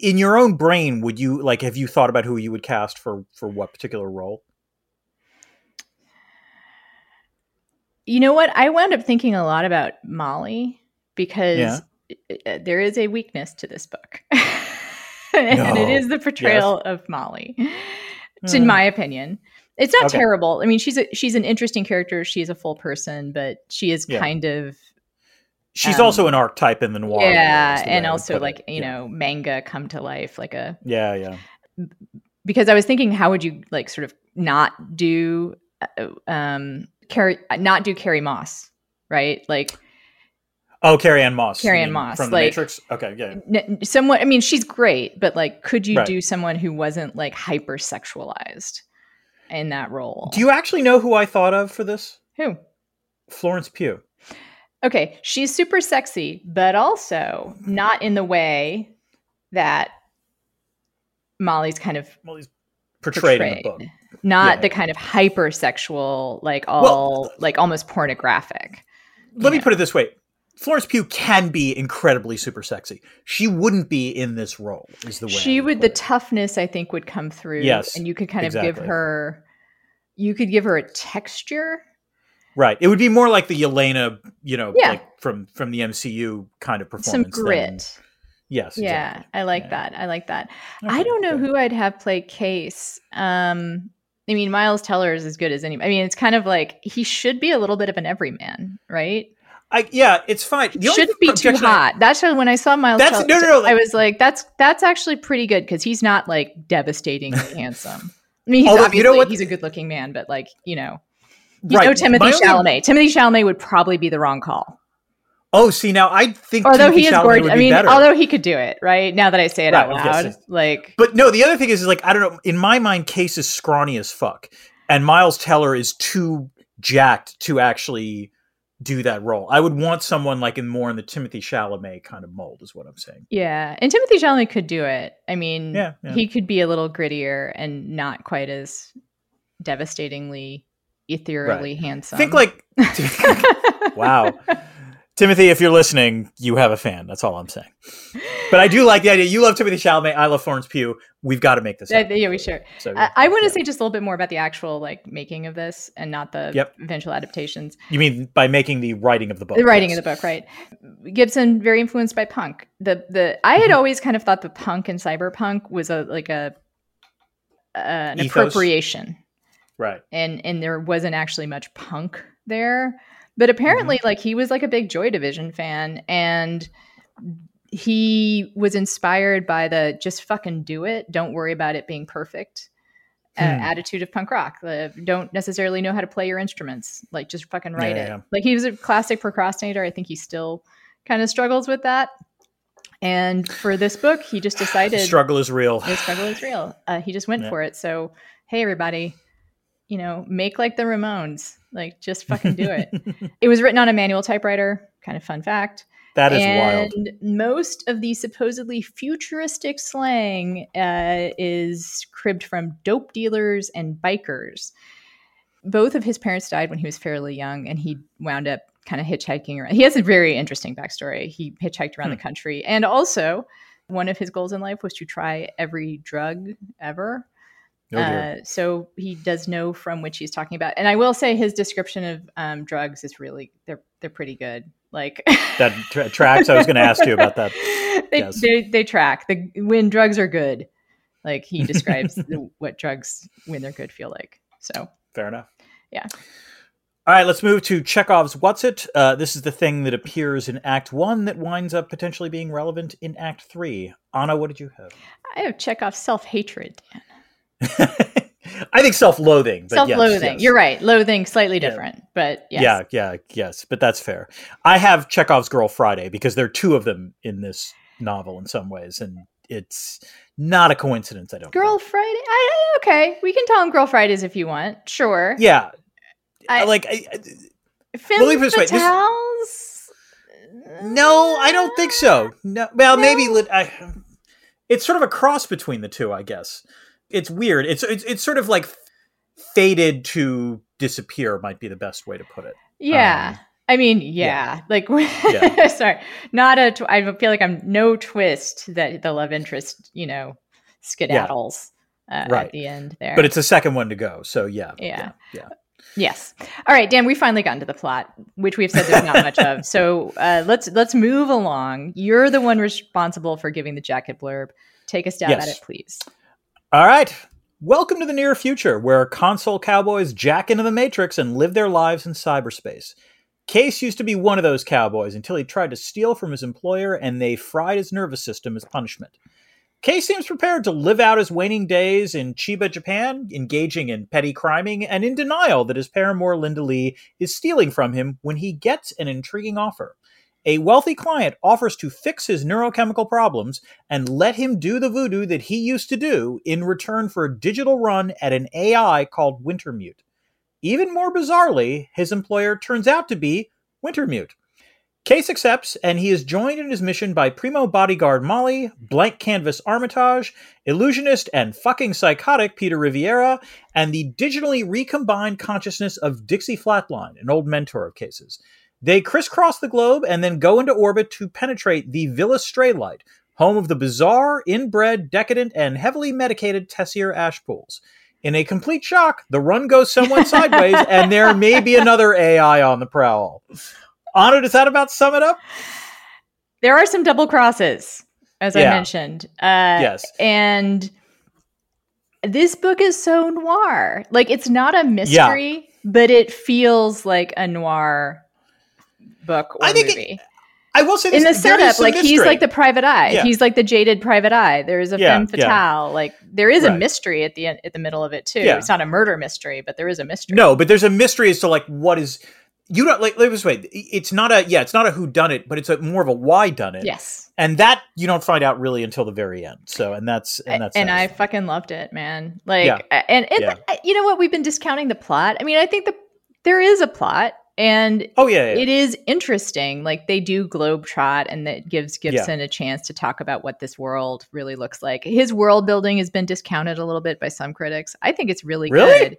in your own brain, would you like have you thought about who you would cast for for what particular role? You know what? I wound up thinking a lot about Molly because Yeah. uh, there is a weakness to this book. and it No. is the portrayal of Molly. It's in Hmm. my opinion. It's not Okay. terrible. I mean, she's a she's an interesting character. She's a full person, but she is Yeah. kind of She's Um, also an archetype in the noir. yeah, and also like it. you Yeah. know manga come to life, like a Yeah, yeah. because I was thinking, how would you like sort of not do uh, um carry not do Carrie Moss, right? Like Oh, Carrie Ann Moss. Carrie Ann Moss, from the like- Matrix. Okay, yeah. N- someone i mean she's great but like could you Right. do someone who wasn't like hypersexualized in that role Do you actually know who I thought of for this? who Florence Pugh. okay she's super sexy but also not in the way that molly's kind of Well, he's portrayed, in the book. not Yeah. the kind of hypersexual like all like almost pornographic Let me Yeah. put it this way. Florence Pugh can be incredibly super sexy. She wouldn't be in this role. Is the way she would the toughness i think would come through Yes, and you could kind of give her you could give her a texture right. It would be more like the Yelena, you know, Yeah. like from from the MCU kind of some performance. than- grit yes. yeah exactly. i like Yeah. that i like that I don't know good. who I'd have play Case. Um, I mean, Miles Teller is as good as any. I mean, it's kind of like he should be a little bit of an everyman, right? I yeah, it's fine. The Shouldn't be too objection I- hot. That's when I saw Miles That's- Teller, no, no, no, I was like, that's that's actually pretty good because he's not like devastatingly handsome. I mean, he's Although, you know what- he's a good-looking man, but like you know, he's Right. no Timothée My only- Chalamet. Timothée Chalamet would probably be the wrong call. Oh, see now I think Although Timothée he is Chalamet gorgeous. I mean, better. although he could do it, right? Now that I say it out Right, yes, loud, yes. like But no, the other thing is, is like I don't know. In my mind, Case is scrawny as fuck, and Miles Teller is too jacked to actually do that role. I would want someone like in more in the Timothée Chalamet kind of mold, is what I'm saying. Yeah, and Timothée Chalamet could do it. I mean, Yeah, yeah. he could be a little grittier and not quite as devastatingly ethereally handsome. Think like, wow, Timothée, if you're listening, you have a fan. That's all I'm saying. But I do like the idea. You love Timothée Chalamet. I love Florence Pugh. We've got to make this. Uh, Happen. yeah, we sure. So, I, I want to yeah. say just a little bit more about the actual like making of this and not the Yep. eventual adaptations. You mean by making the writing of the book? the writing yes. of the book, right? Gibson very influenced by punk. The the I Mm-hmm. had always kind of thought the punk and cyberpunk was a like a uh, an Ethos. appropriation. Right. and and there wasn't actually much punk there but apparently Mm-hmm. like he was like a big joy division fan and he was inspired by the just fucking do it don't worry about it being perfect uh, Hmm. attitude of punk rock uh, don't necessarily know how to play your instruments like just fucking write Yeah, it yeah. like he was a classic procrastinator i think he still kind of struggles with that and for this book he just The decided struggle is real. the struggle is real. Uh, he just went Yeah. for it. So, hey, everybody, you know, make like the Ramones. Like, just fucking do it. it was written on a manual typewriter. Kind of fun fact. that is wild. and wild. most of the supposedly futuristic slang uh, is cribbed from dope dealers and bikers. Both of his parents died when he was fairly young, and he wound up kind of hitchhiking around. He has a very interesting backstory. He hitchhiked around Hmm. the country, and also one of his goals in life was to try every drug ever. Oh. Uh, so he does know from which he's talking about. And I will say his description of um, drugs is really they're they're pretty good. Like that tra- tracks. I was going to ask you about that. they, Yes. they they track the when drugs are good. Like he describes the, what drugs when they're good feel like. So Fair enough. Yeah. All right, let's move to Chekhov's What's It? Uh, this is the thing that appears in Act One that winds up potentially being relevant in Act Three. Ana, what did you have? I have Chekhov's self hatred. I think self-loathing. but Self loathing. yes. You're right. Loathing slightly Yeah. different, but yes. Yeah, yeah, yes, but that's fair. I have Chekhov's Girl Friday because there are two of them in this novel in some ways, and it's not a coincidence. I don't. Girl think. Friday. I, okay, we can call them Girl Fridays if you want. Sure. Yeah, I- like I, I- Femme let me put it this way, fatales? No, I don't think so. No, well, maybe I, it's sort of a cross between the two, I guess. It's weird. It's it's it's sort of like faded to disappear might be the best way to put it. Yeah. Um, I mean, yeah. Like, Yeah. sorry, not a. Tw- I feel like I'm no twist that the love interest, you know, skedaddles uh, Right. at the end there. But it's the second one to go, so yeah, Yeah. yeah. yes. All right, Dan. We finally gotten to the plot, which we've said there's not much of. So uh, let's let's move along. You're the one responsible for giving the jacket blurb. Take a stab Yes. at it, please. All right. Welcome to the near future, where console cowboys jack into the Matrix and live their lives in cyberspace. Case used to be one of those cowboys until he tried to steal from his employer and they fried his nervous system as punishment. Case seems prepared to live out his waning days in Chiba, Japan, engaging in petty criming and in denial that his paramour Linda Lee is stealing from him when he gets an intriguing offer. A wealthy client offers to fix his neurochemical problems and let him do the voodoo that he used to do in return for a digital run at an AI called Wintermute. Even more bizarrely, his employer turns out to be Wintermute. Case accepts, and he is joined in his mission by primo bodyguard Molly, blank canvas Armitage, illusionist and fucking psychotic Peter Riviera, and the digitally recombined consciousness of Dixie Flatline, an old mentor of Case's. They crisscross the globe and then go into orbit to penetrate the Villa Straylight, home of the bizarre, inbred, decadent, and heavily medicated Tessier Ashpools. In a complete shock, the run goes somewhat sideways, and there may be another AI on the prowl. Ana, does that about sum it up? There are some double crosses, as Yeah. I mentioned. Uh, Yes. And this book is so noir. Like, it's not a mystery, but it feels like a noir book or I think it- movie. I will say this, In the setup, like he's like the private eye. Yeah. He's like the jaded private eye. There is a Yeah, femme yeah. fatale. Like there is a mystery at the end, at the middle of it too. Yeah. It's not a murder mystery, but there is a mystery. No, but there's a mystery as to like what is you don't like. This way. It's not a yeah. It's not a who done it, but it's a more of a why done it. Yes. and that you don't find out really until the very end. So, and that's and that's and I fucking loved it, man. Like, Yeah. and, and Yeah. You know what? We've been discounting the plot. I mean, I think the there is a plot, and oh yeah, yeah. it is interesting. Like they do globetrot, and that gives Gibson a chance to talk about what this world really looks like. His world building has been discounted a little bit by some critics. I think it's really, Really? good.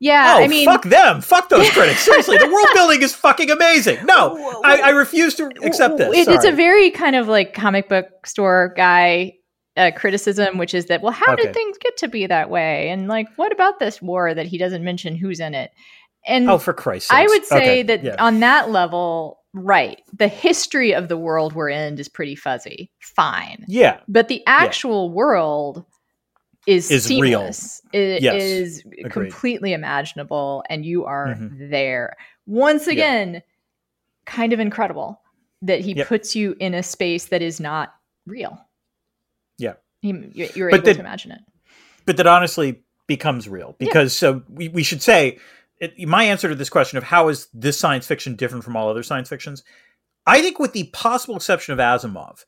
Yeah, oh I mean, fuck them, fuck those critics. Seriously, the world building is fucking amazing. No, I, I refuse to accept this. It, it's a very kind of like comic book store guy uh, criticism, which is that, well, how Okay. did things get to be that way? And like, what about this war that he doesn't mention who's in it? And oh for Christ's sake. I would say Okay, that yeah. on that level, right, the history of the world we're in is pretty fuzzy. Fine. yeah, But the actual world is, Is real. seamless. It Yes. is Agreed. completely imaginable, and you are Mhm. there. Once Yeah. again, kind of incredible that he Yep. puts you in a space that is not real. Yeah. You- you're But able the- to imagine it. but that honestly becomes real because so we, we should say it, my answer to this question of how is this science fiction different from all other science fictions i think with the possible exception of asimov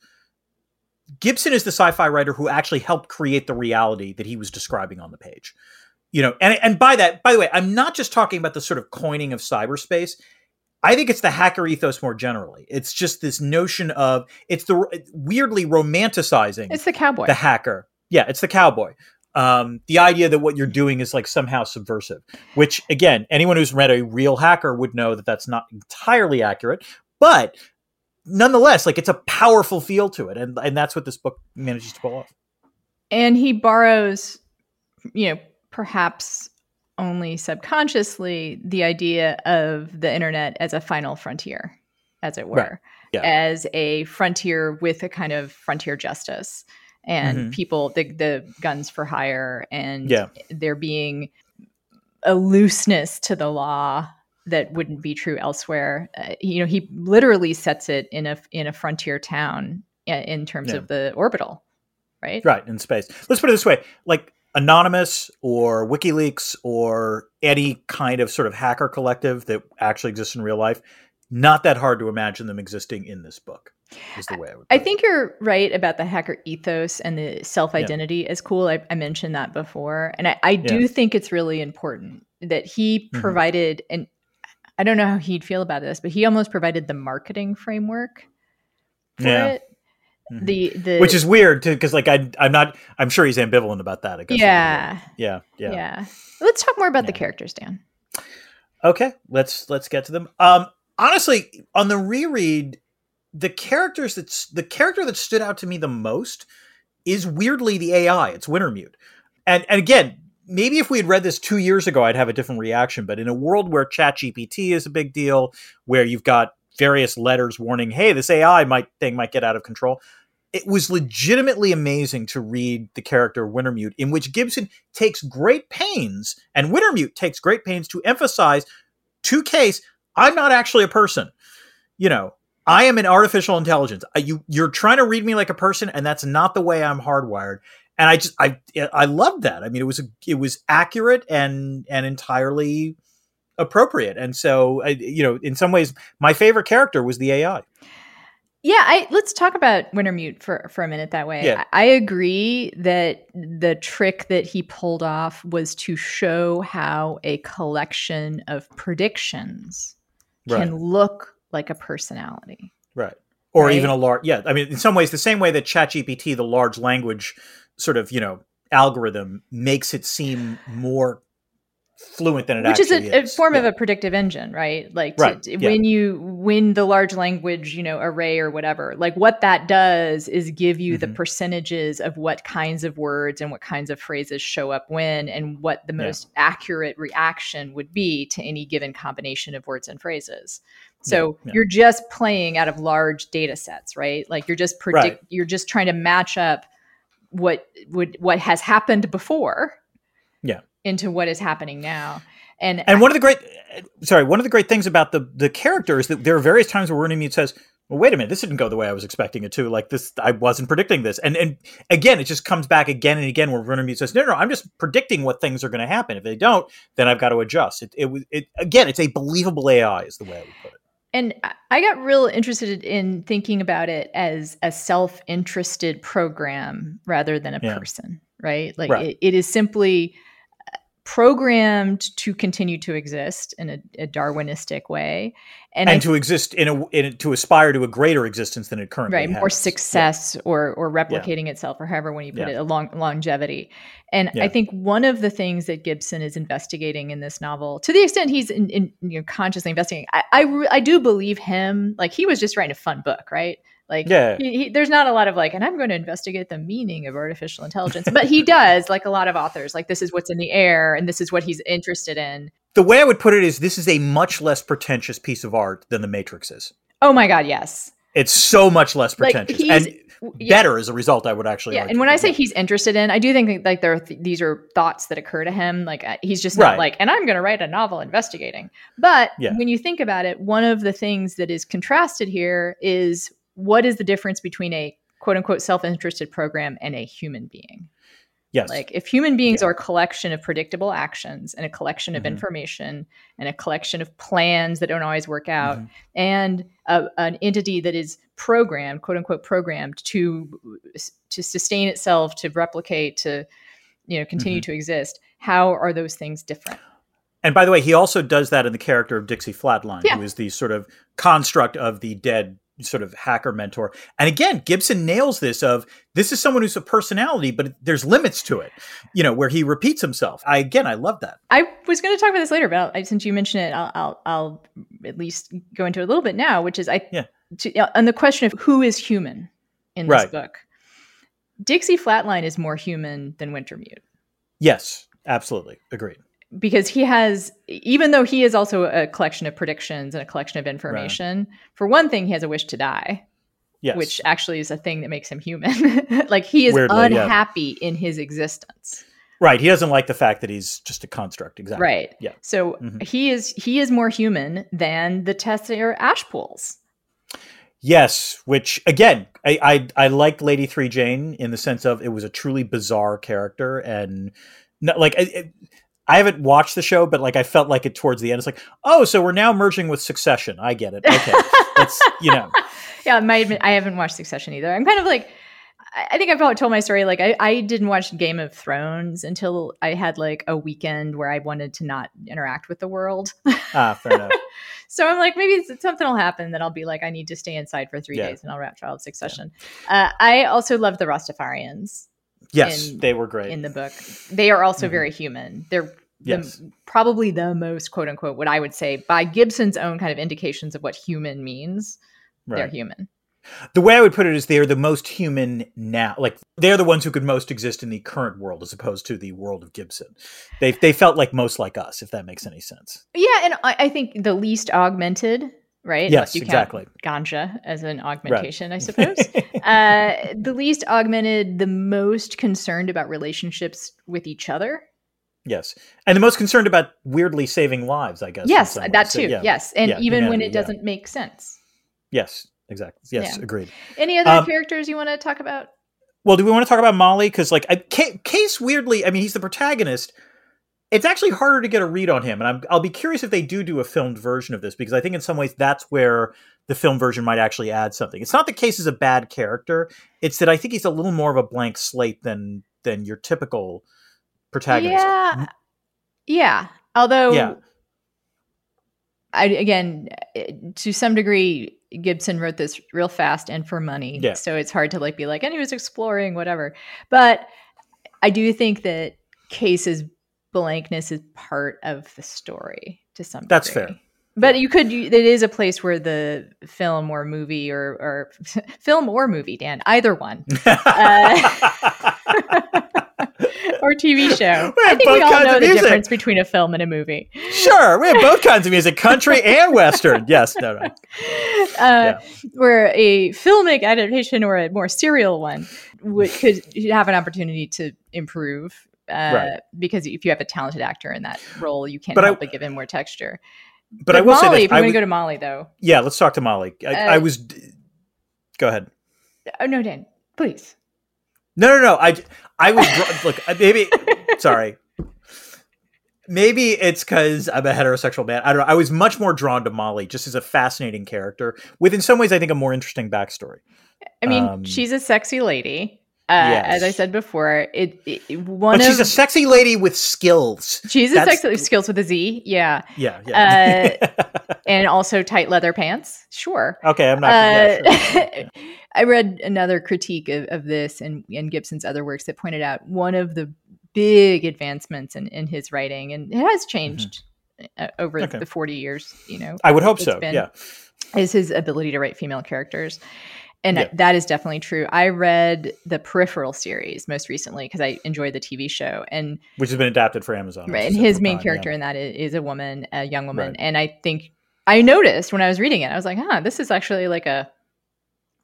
gibson is the sci-fi writer who actually helped create the reality that he was describing on the page you know and, and by that by the way i'm not just talking about the sort of coining of cyberspace I think it's the hacker ethos more generally. It's just this notion of it's the weirdly romanticizing It's the cowboy. the hacker. Yeah, it's the cowboy. Um, the idea that what you're doing is like somehow subversive, which again, anyone who's read a real hacker would know that that's not entirely accurate, but nonetheless, like it's a powerful feel to it, and and that's what this book manages to pull off. and he borrows you know perhaps only subconsciously the idea of the internet as a final frontier as it were Right. Yeah. as a frontier with a kind of frontier justice and Mhm. people the, the guns for hire and Yeah. there being a looseness to the law that wouldn't be true elsewhere uh, you know he literally sets it in a in a frontier town uh, in terms Yeah. of the orbital right Right in space. Let's put it this way: like Anonymous or WikiLeaks or any kind of sort of hacker collective that actually exists in real life. Not that hard to imagine them existing in this book. Is the way I. I think you're right about the hacker ethos and the self identity is cool. I, I mentioned that before. And I, I do Yeah. think it's really important that he Mhm. provided, and I don't know how he'd feel about this, but he almost provided the marketing framework for Yeah. it. Mhm. The, the, which is weird too, because like I, I'm not. I'm sure he's ambivalent about that. I guess. yeah, Yeah. yeah, Yeah. Let's talk more about the characters, Dan. Okay. Let's let's get to them. Um. Honestly, on the reread, the characters that's the character that stood out to me the most is weirdly the AI. It's Wintermute, and and again, maybe if we had read this two years ago, I'd have a different reaction. But in a world where ChatGPT is a big deal, where you've got various letters warning, "Hey, this AI might thing might get out of control," it was legitimately amazing to read the character Wintermute, in which Gibson takes great pains, and Wintermute takes great pains to emphasize to case I'm not actually a person. You know, I am an artificial intelligence. You you're trying to read me like a person, and that's not the way I'm hardwired. And I just I I loved that. I mean, it was it was accurate and and entirely appropriate. And so, I, you know, in some ways, my favorite character was the AI. Yeah, I let's talk about Wintermute for for a minute that way. Yeah. I, I agree that the trick that he pulled off was to show how a collection of predictions Right. can look like a personality. Right. Or Right? even a large, yeah. I mean, in some ways, the same way that ChatGPT, the large language sort of, you know, algorithm makes it seem more fluent than it which is a, a form of a predictive engine right like to- Right, to- yeah. when you when the large language you know array or whatever like what that does is give you the Mhm. percentages of what kinds of words and what kinds of phrases show up when and what the Yeah. most accurate reaction would be to any given combination of words and phrases so Yeah, yeah. you're just playing out of large data sets right like you're just predict Right. you're just trying to match up what would what has happened before Yeah. Into what is happening now and And one of the great, sorry, one of the great things about the the character is that there are various times where Wintermute says, "Well, wait a minute, this didn't go the way I was expecting it to. Like this, I wasn't predicting this." And and again, it just comes back again and again where Wintermute says, "No, no, I'm just predicting what things are going to happen. If they don't, then I've got to adjust." It, it, was- it again, it's a believable AI, is the way I would put it. And I- got real interested in thinking about it as a self interested program rather than a Yeah. person, right? Like Right. It, it is simply programmed to continue to exist in a, a Darwinistic way. And, And, I, to exist in a in, to aspire to a greater existence than it currently right, has. more Yeah. success or, or replicating itself, or however when you put Yeah. it, a long, longevity. And Yeah. I think one of the things that Gibson is investigating in this novel, to the extent he's in, in, you know, consciously investigating, I, I, re- I do believe him. Like he was just writing a fun book, right? Like, Yeah. he, he, there's not a lot of like, and I'm going to investigate the meaning of artificial intelligence, but he does, like a lot of authors. Like, this is what's in the air, and this is what he's interested in. The way I would put it is, this is a much less pretentious piece of art than the Matrix is. Oh my God, yes, It's so much less Like, pretentious he's- and yeah. better as a result. I would actually. yeah. argue. And when I say he's interested in, I do think that, like there are th- these are thoughts that occur to him. Like uh, he's just not Right. like, and I'm going to write a novel investigating. But Yeah. when you think about it, one of the things that is contrasted here is what is the difference between a quote unquote self interested program and a human being? yes, Like if human beings are a collection of predictable actions and a collection of Mhm. information and a collection of plans that don't always work out Mhm. and a, an entity that is programmed, quote unquote, programmed to to sustain itself, to replicate, to you know continue to exist. How are those things different? And by the way, he also does that in the character of Dixie Flatline, Yeah. who is the sort of construct of the dead sort of hacker mentor. And again, Gibson nails this of this is someone who's a personality, but there's limits to it, you know, where he repeats himself. I again, I love that. I was going to talk about this later, but I'll, since you mentioned it, I'll, I'll I'll at least go into it a little bit now, which is I Yeah. to, uh, on the question of who is human in this Right. book. Dixie Flatline is more human than Wintermute Yes, absolutely. Agreed. Because he has, even though he is also a collection of predictions and a collection of information. For one thing, he has a wish to die, Yes. which actually is a thing that makes him human. like he is Weirdly, yeah. unhappy in his existence. right. He doesn't like the fact that he's just a construct. Exactly. Right. Yeah. So Mhm. he is he is more human than the Tessier Ashpools. Yes, which again, I, I I liked Lady Three Jane in the sense of it was a truly bizarre character and no, like it- I haven't watched the show, but like I felt like it towards the end. It's like, oh, so we're now merging with Succession. I get it. Okay, that's you know, yeah, I might admit I haven't watched Succession either. I'm kind of like, I I think I've probably told my story. Like, I, I didn't watch Game of Thrones until I had like a weekend where I wanted to not interact with the world. ah, fair enough. so I'm like, maybe something will happen that I'll be like, I need to stay inside for three Yeah. days and I'll all of Succession. Uh, I also love the Rastafarians Yes, In- they were great. in the book. They are also Mhm. very human. They're yes, the, probably the most quote unquote what I would say by Gibson's own kind of indications of what human means. They're human. The way I would put it is they are the most human now. Like they're the ones who could most exist in the current world as opposed to the world of Gibson. They they felt like most like us, if that makes any sense. Yeah, and I, I think the least augmented, right? Yes, you exactly. Ganja as an augmentation, I suppose. uh, the least augmented, the most concerned about relationships with each other. Yes, and the most concerned about weirdly saving lives, I guess. yes, that ways. So, too. yeah. Yes, and Yeah, even when it doesn't make sense. Yes, exactly. Yes, Yeah. agreed. Any other Um, characters you want to talk about? Well, do we want to talk about Molly? Because like I, Case, weirdly, I mean, he's the protagonist, it's actually harder to get a read on him, and I'm, I'll be curious if they do do a filmed version of this because I think in some ways that's where the film version might actually add something. It's not that case is a bad character; it's that I think he's a little more of a blank slate than than your typical protagonist. Yeah, yeah. Although, Yeah. I again, to some degree, Gibson wrote this real fast and for money. Yeah. So it's hard to like be like, and he was exploring whatever. But I do think that Case's blankness is part of the story to some. Degree. That's degree. fair. But you could. you- It is a place where the film or movie or or film or movie, Dan, either one, or TV show. I think we all know the music. difference between a film and a movie. sure, we have both kinds of music, country and western. Yes, no, no. uh, where a filmic adaptation or a more serial one would, could have an opportunity to improve. Uh, Right. Because if you have a talented actor in that role, you can't But I- but give him more texture. But, I will Molly, say if I want to go to Molly, though. yeah, let's talk to Molly. I, I Uh, was. Go ahead. Oh no, Dan, please. No, no, no. I, I was look. I- Maybe sorry. Maybe it's because I'm a heterosexual man. I don't know. I was much more drawn to Molly just as a fascinating character, with in some ways I think a more interesting backstory. I mean, Um, she's a sexy lady. Uh, Yes. As I said before, it, it one But of she's a sexy lady with skills. she's a that's- sexy skills with a Z, yeah, Yeah, yeah. and also tight leather pants. Sure. okay, I'm not. yeah, Uh, sure. I read another critique of, of this and, and Gibson's other works that pointed out one of the big advancements in, in his writing, and it has changed uh, over Mm-hmm. Okay. the 40 years, you know, I would hope so. been- Yeah. is his ability to write female characters. And Yeah. that is definitely true. I read the Peripheral series most recently because I enjoyed the TV show. And, Which has been adapted for Amazon. right, and his main Prime, character yeah. in that is, a woman, a young woman. Right. And I think I noticed when I was reading it, I was like, huh, this is actually like a,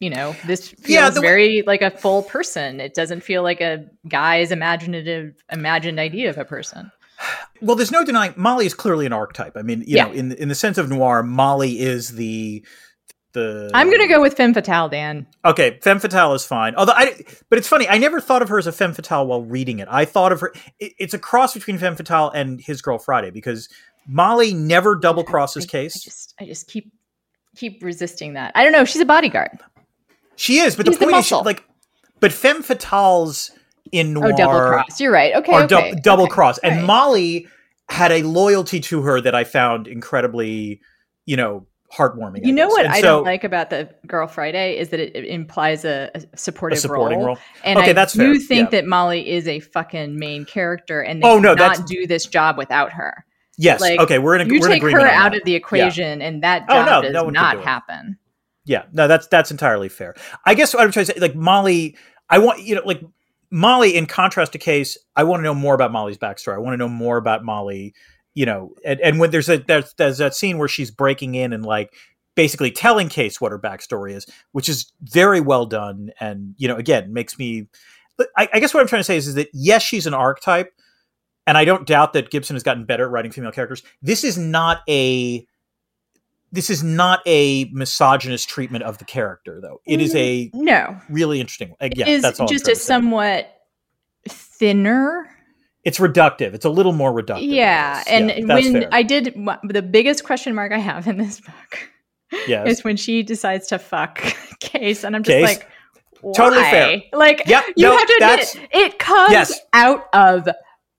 you know, this feels Yeah, the way- very like a full person. It doesn't feel like a guy's imaginative, imagined idea of a person. Well, there's no denying Molly is clearly an archetype. I mean, you Yeah. know, in in the sense of noir, Molly is the the. I'm going to go with Femme Fatale, Dan. Okay, femme fatale is fine. Although I, but it's funny. I never thought of her as a femme fatale while reading it. I thought of her. It, it's a cross between femme fatale and His Girl Friday because Molly never double crosses Case. I just, I just keep, keep resisting that. I don't know. She's a bodyguard. she is, but She's the the point is, she, like, but femme fatales in noir Oh, double cross. You're right. Okay. are okay. dou- double okay. cross, and right. Molly had a loyalty to her that I found incredibly, you know, heartwarming. You know what And I so- don't like about the Girl Friday is that it, it implies a, a A supportive supporting role. role. And Okay, I that's do fair. think Yeah. that Molly is a fucking main character, and they Oh, no, not do this job without her. Yes. Like, okay, we're in. A, You we're take her out of the equation, and that Oh, job no, does no not do happen. Yeah, no, that's that's entirely fair. I guess what I'm trying to say, like Molly, I want you know, like Molly. In contrast to Case, I want to know more about Molly's backstory. I want to know more about Molly. You know, and, and when there's a there's, there's that scene where she's breaking in and like basically telling Case what her backstory is, which is very well done, and you know, again, makes me. I, I guess what I'm trying to say is, is that yes, she's an archetype, and I don't doubt that Gibson has gotten better at writing female characters. This is not a this is not a misogynist treatment of the character, though. It is a No, really interesting. Uh, yeah, is that's all. I'm just a somewhat thinner It's reductive. It's a little more reductive. yeah and that's when fair. i did the biggest question mark i have in this book Yes. is when she decides to fuck case and i'm just Case. like Totally fair. like Yep, you no, have to admit it, it comes Yes. out of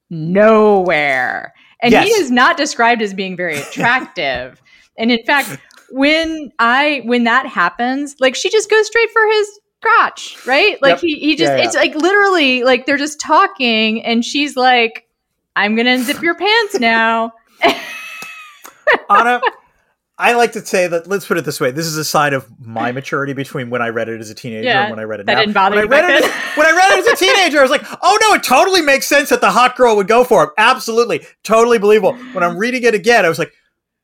nowhere and he is not described as being very attractive and in fact when i when that happens like she just goes straight for his crotch right like Yep. he, he just Yeah, yeah. it's like literally like they're just talking and she's like i'm gonna unzip your pants now Ana, I like to say that. Let's put it this way: this is a sign of my maturity between when I read it as a teenager Yeah, and when I read it that now. didn't bother when I read it, as, when I read it as a teenager, I was like, "Oh no, it totally makes sense that the hot girl would go for him. Absolutely, totally believable." When I'm reading it again, I was like,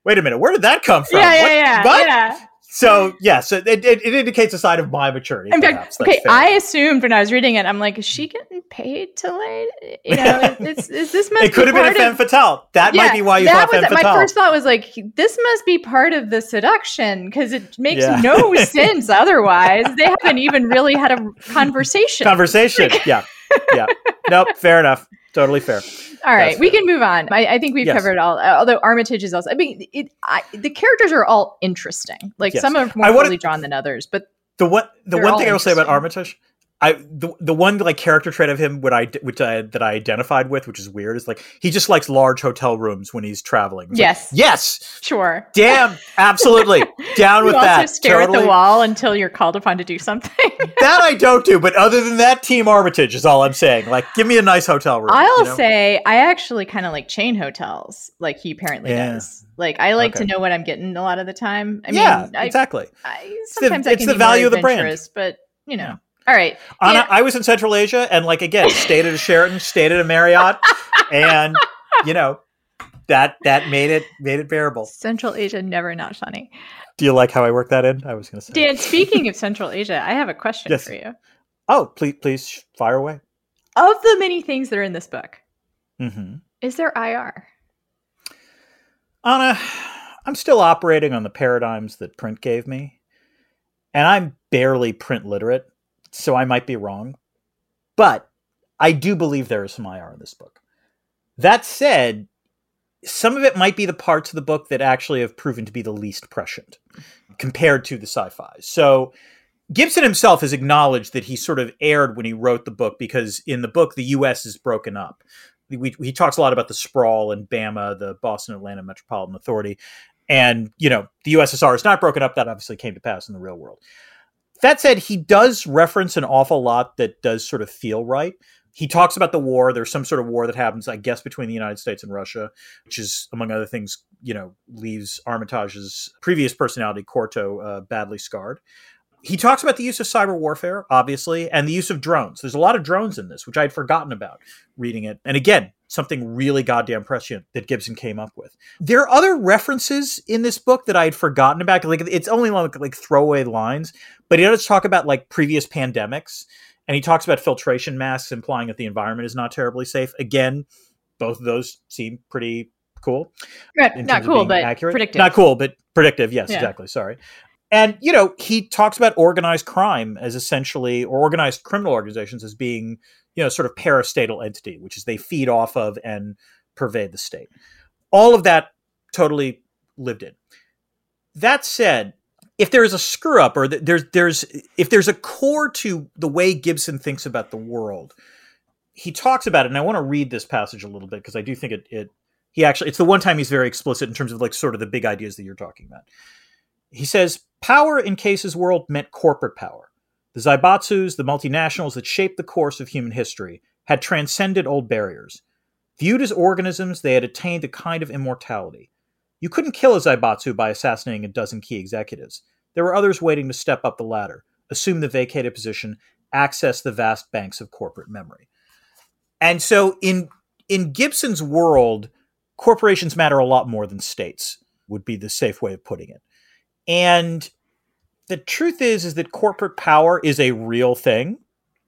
"Wait a minute, where did that come from?" yeah yeah What- yeah what? yeah So yes, it, it, it indicates a side of my maturity. In fact, okay. I assumed when I was reading it, I'm like, is she getting paid to lay? You know, it's, is this must it could be have been a femme fatale. That might be why you that thought femme fatale. My first thought was like, this must be part of the seduction because it makes Yeah. no sense otherwise. They haven't even really had a conversation. Conversation. yeah. Yeah. Nope. Fair enough. Totally fair. All right, That's we fair. can move on. I, I think we've Yes. covered all. Uh, although Armitage is also, I mean, it, I, the characters are all interesting. Like Yes. some are more fully drawn than others, but The one the one thing I will say about. Armitage, I the, the one like character trait of him what I which I that I identified with, which is weird, is like he just likes large hotel rooms when he's traveling. It's like, yes, yes, sure. damn, absolutely down You with also that. stare at the wall until you're called upon to do something. That I don't do, but other than that, Team Armitage is all I'm saying. Like, give me a nice hotel room. I'll you know? say I actually kind of like chain hotels, like he apparently Yeah. does. Like I like to know what I'm getting a lot of the time. I yeah, mean, I, exactly. I the- sometimes I it's the be more value of the brand. but you know. Yeah. All right. Ana, Yeah. I was in Central Asia, and like again, stayed at a Sheraton, stayed at a Marriott, and you know that that made it made it bearable. Central Asia never not funny. Do you like how I work that in? I was going to say. Dan, speaking of Central Asia, I have a question Yes. for you. Oh, please, please fire away. Of the many things that are in this book, hmm is there IR? Ana, I'm still operating on the paradigms that print gave me, and I'm barely print literate, so I might be wrong. But I do believe there is some IR in this book. That said, some of it might be the parts of the book that actually have proven to be the least prescient compared to the sci-fi. So Gibson himself has acknowledged that he sort of erred when he wrote the book because in the book the U.S. is broken up. We, he talks a lot about the sprawl in BAMA, the Boston Atlanta Metropolitan Authority, and you know the USSR is not broken up. That obviously came to pass in the real world. That said, he does reference an awful lot that does sort of feel right. He talks about the war. There's some sort of war that happens, I guess, between the United States and Russia, which is, among other things, you know, leaves Armitage's previous personality, Corto, uh, badly scarred. He talks about the use of cyber warfare, obviously, and the use of drones. There's a lot of drones in this, which I'd forgotten about reading it. And again, something really goddamn prescient that Gibson came up with. There are other references in this book that I had forgotten about. Like it's only like, like throwaway lines, but he does talk about like previous pandemics, and he talks about filtration masks, implying that the environment is not terribly safe. Again, both of those seem pretty cool. Not, not cool, but accurate. predictive. Not cool, but predictive. Yes, Yeah. exactly. Sorry. And you know, he talks about organized crime as essentially, or organized criminal organizations as being, you know, sort of parastatal entity, which is they feed off of and pervade the state. All of that totally lived in. That said, if there is a screw up, or there's there's if there's a core to the way Gibson thinks about the world, he talks about it, and I want to read this passage a little bit because I do think it it he actually it's the one time he's very explicit in terms of like sort of the big ideas that you're talking about. He says power in Case's world meant corporate power. The Zaibatsus, the multinationals that shaped the course of human history, had transcended old barriers. Viewed as organisms, they had attained a kind of immortality. You couldn't kill a Zaibatsu by assassinating a dozen key executives. There were others waiting to step up the ladder, assume the vacated position, access the vast banks of corporate memory. And so in in Gibson's world, corporations matter a lot more than states, would be the safe way of putting it. And the truth is is that corporate power is a real thing.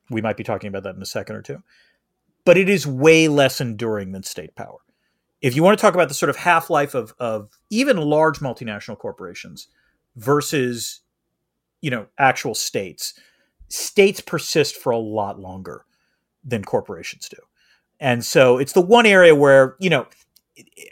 We might be talking about that in a second or two. But it is way less enduring than state power. If you want to talk about the sort of half-life of of even large multinational corporations versus you know actual states, states persist for a lot longer than corporations do. And so it's the one area where, you know,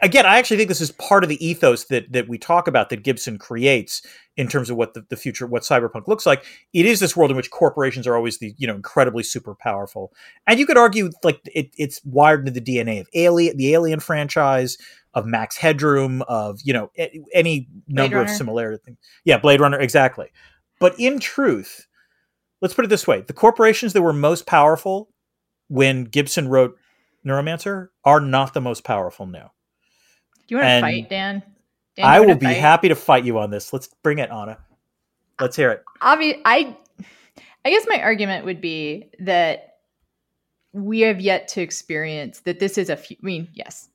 again, I actually think this is part of the ethos that that we talk about that Gibson creates in terms of what the, the future, what cyberpunk looks like. It is this world in which corporations are always the, you know, incredibly super powerful. And you could argue like it, it's wired into the DNA of Alien, the Alien franchise, of Max Headroom, of, you know, any number of similarity things. Yeah, Blade Runner, exactly. But in truth, let's put it this way the corporations that were most powerful when Gibson wrote Neuromancer are not the most powerful now. Do you want to fight, Dan? Dan, I will be fight? happy to fight you on this. Let's bring it, Ana. Let's hear it. Obvi- I, I guess my argument would be that we have yet to experience that this is a. Fu- I mean, yes,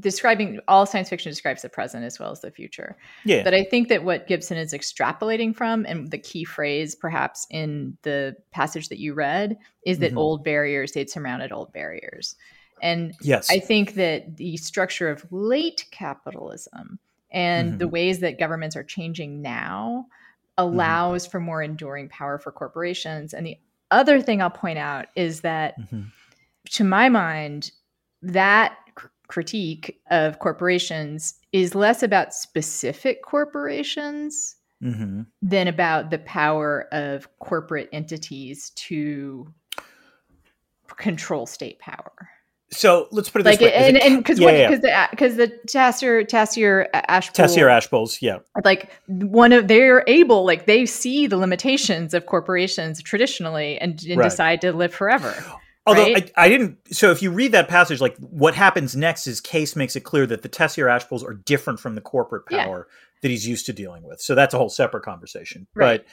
describing all science fiction describes the present as well as the future. Yeah. But I think that what Gibson is extrapolating from, and the key phrase perhaps in the passage that you read, is that Mhm. old barriers, they'd surmounted old barriers. And yes. I think that the structure of late capitalism and the ways that governments are changing now allows for more enduring power for corporations. And the other thing I'll point out is that Mhm. to my mind, that critique of corporations is less about specific corporations hmm than about the power of corporate entities to control state power. So let's put it Like this way: Is and because yeah, yeah, because the because the Tessier Tessier Ashpool Tessier Ashpools, yeah. like one of they're able like they see the limitations of corporations traditionally and, and Right. decide to live forever. Although right? I, I didn't, so if you read that passage, like what happens next is Case makes it clear that the Tessier Ashpools are different from the corporate Yeah. power that he's used to dealing with. So that's a whole separate conversation. Right. But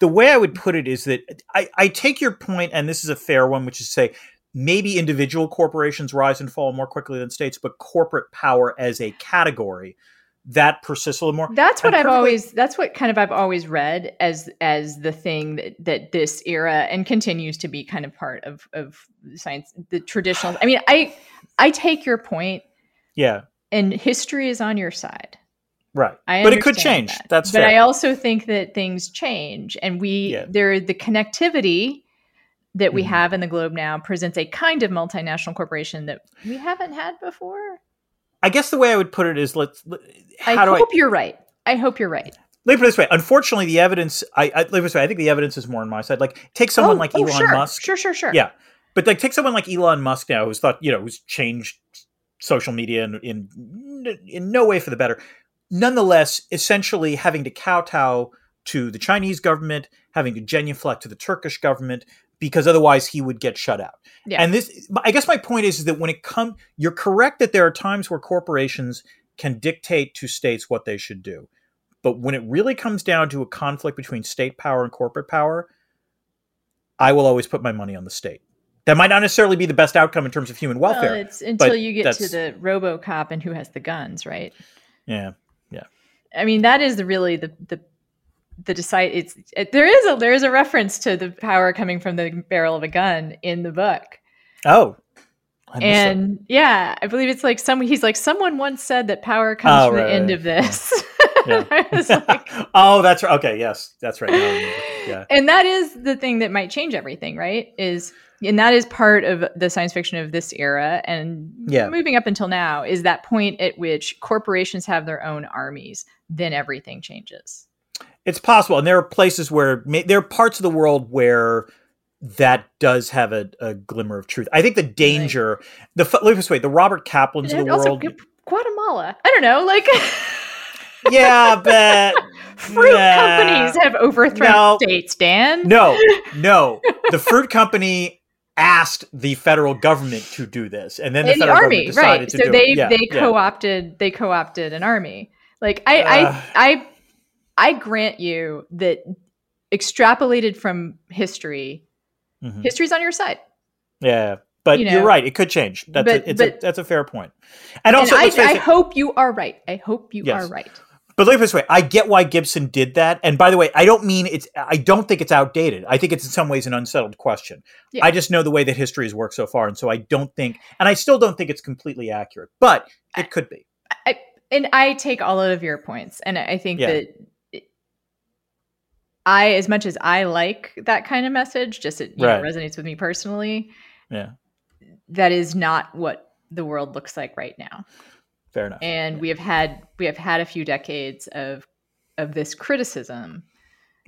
the way I would put it is that I, I take your point, and this is a fair one, which is to say maybe individual corporations rise and fall more quickly than states, but corporate power as a category that persists a little more. That's what I've perfectly- always that's what kind of I've always read as as the thing that, that this era and continues to be kind of part of of science the traditional I mean I I take your point Yeah, and history is on your side. right. I but it could change. that. That's but fair. I also think that things change, and we Yeah. there the connectivity that we Mhm. have in the globe now presents a kind of multinational corporation that we haven't had before. I guess the way I would put it is let's. How I do I hope you're right. I hope you're right. Let me put it this way. Unfortunately, the evidence. I, I let me put it this way. I think the evidence is more on my side. Like, take someone Oh, like oh, Elon sure. Musk. Sure, sure, sure. Yeah, but like take someone like Elon Musk now, who's thought you know who's changed social media in in in no way for the better. Nonetheless, essentially having to kowtow to the Chinese government, having to genuflect to the Turkish government because otherwise he would get shut out. Yeah. And this, I guess, my point is, is that when it comes, you're correct that there are times where corporations can dictate to states what they should do. But when it really comes down to a conflict between state power and corporate power, I will always put my money on the state. That might not necessarily be the best outcome in terms of human welfare. Well, it's until you get to the RoboCop and who has the guns, right? Yeah, yeah. I mean, that is the really the the the decide. It's it, there is a there is a reference to the power coming from the barrel of a gun in the book. Oh. Missed that. and yeah, I believe it's like some. He's like someone once said that power comes Oh, from right, the end right. of this. Yeah. Like, oh, that's right. Okay, yes, that's right. Yeah. and that is the thing that might change everything, right? Is and that is part of the science fiction of this era and Yeah. moving up until now is that point at which corporations have their own armies, then everything changes. It's possible, and there are places where there are parts of the world where that does have a, a glimmer of truth. I think the danger, the let me this way, the Robert Kaplans of the also world, Guatemala. I don't know, like yeah, but fruit Nah. companies have overthrown No. states, Dan. no, no, the fruit company asked the federal government to do this, and then the in the federal army, government decided right? to So do they it. Yeah, they yeah. co-opted they co-opted an army. Like I Ugh. I uh. I I grant you that extrapolated from history, Mhm. history's on your side. Yeah, but You are know, right. It could change. That's but- a, it's a, that's a fair point. And also, and let's I, I it, hope you are right. I hope you Yes. are right. But put it this way: I get why Gibson did that. And by the way, I don't mean it's. I don't think it's outdated. I think it's in some ways an unsettled question. Yeah. I just know the way that history has worked so far, and so I don't think, and I still don't think it's completely accurate. But it could be. I, and I take all of your points, and I think Yeah. that I, as much as I like that kind of message, just it Right. know, resonates with me personally. Yeah, That is not what the world looks like right now. fair enough. and we have had we have had a few decades of of this criticism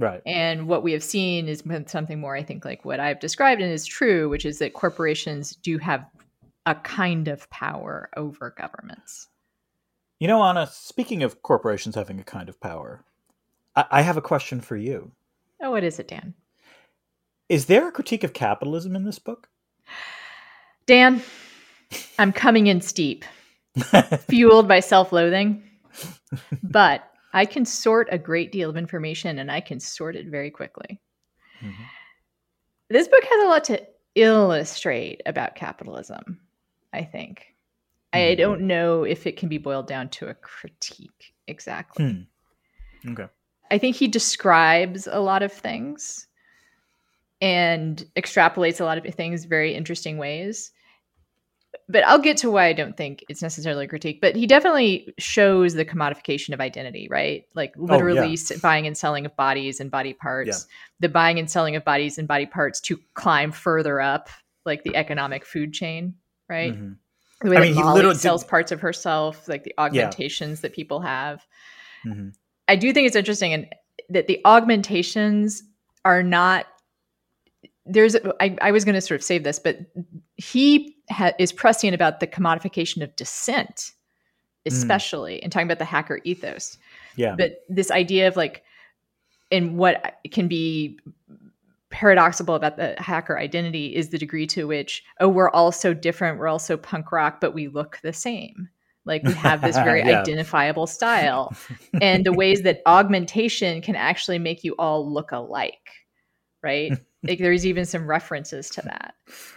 right. and what we have seen is something more i think like what i've described and is true which is that corporations do have a kind of power over governments You know, Ana. Speaking of corporations having a kind of power, I, I have a question for you. oh what is it dan Is there a critique of capitalism in this book? dan i'm coming in steep fueled by self-loathing but i can sort a great deal of information and i can sort it very quickly Mhm. this book has a lot to illustrate about capitalism i think i Mhm. don't know if it can be boiled down to a critique exactly Hmm. Okay. I think he describes a lot of things and extrapolates a lot of things very interesting ways but i'll get to why i don't think it's necessarily a critique but he definitely shows the commodification of identity right like literally s buying and selling of bodies and body parts the buying and selling of bodies and body parts to climb further up like the economic food chain, right? Mhm. The way I that mean, he Molly literally did- sells parts of herself, like the augmentations that people have. Mhm. I do think it's interesting and that the augmentations are not there's I, I was going to sort of save this, but he ha- is prescient about the commodification of dissent, hmm. especially and talking about the hacker ethos. Yeah. But this idea of like, and what can be paradoxical about the hacker identity is the degree to which oh we're all so different, we're all so punk rock, but we look the same. Like we have this very Yeah. identifiable style, and the ways that augmentation can actually make you all look alike, right? like there's even some references to that.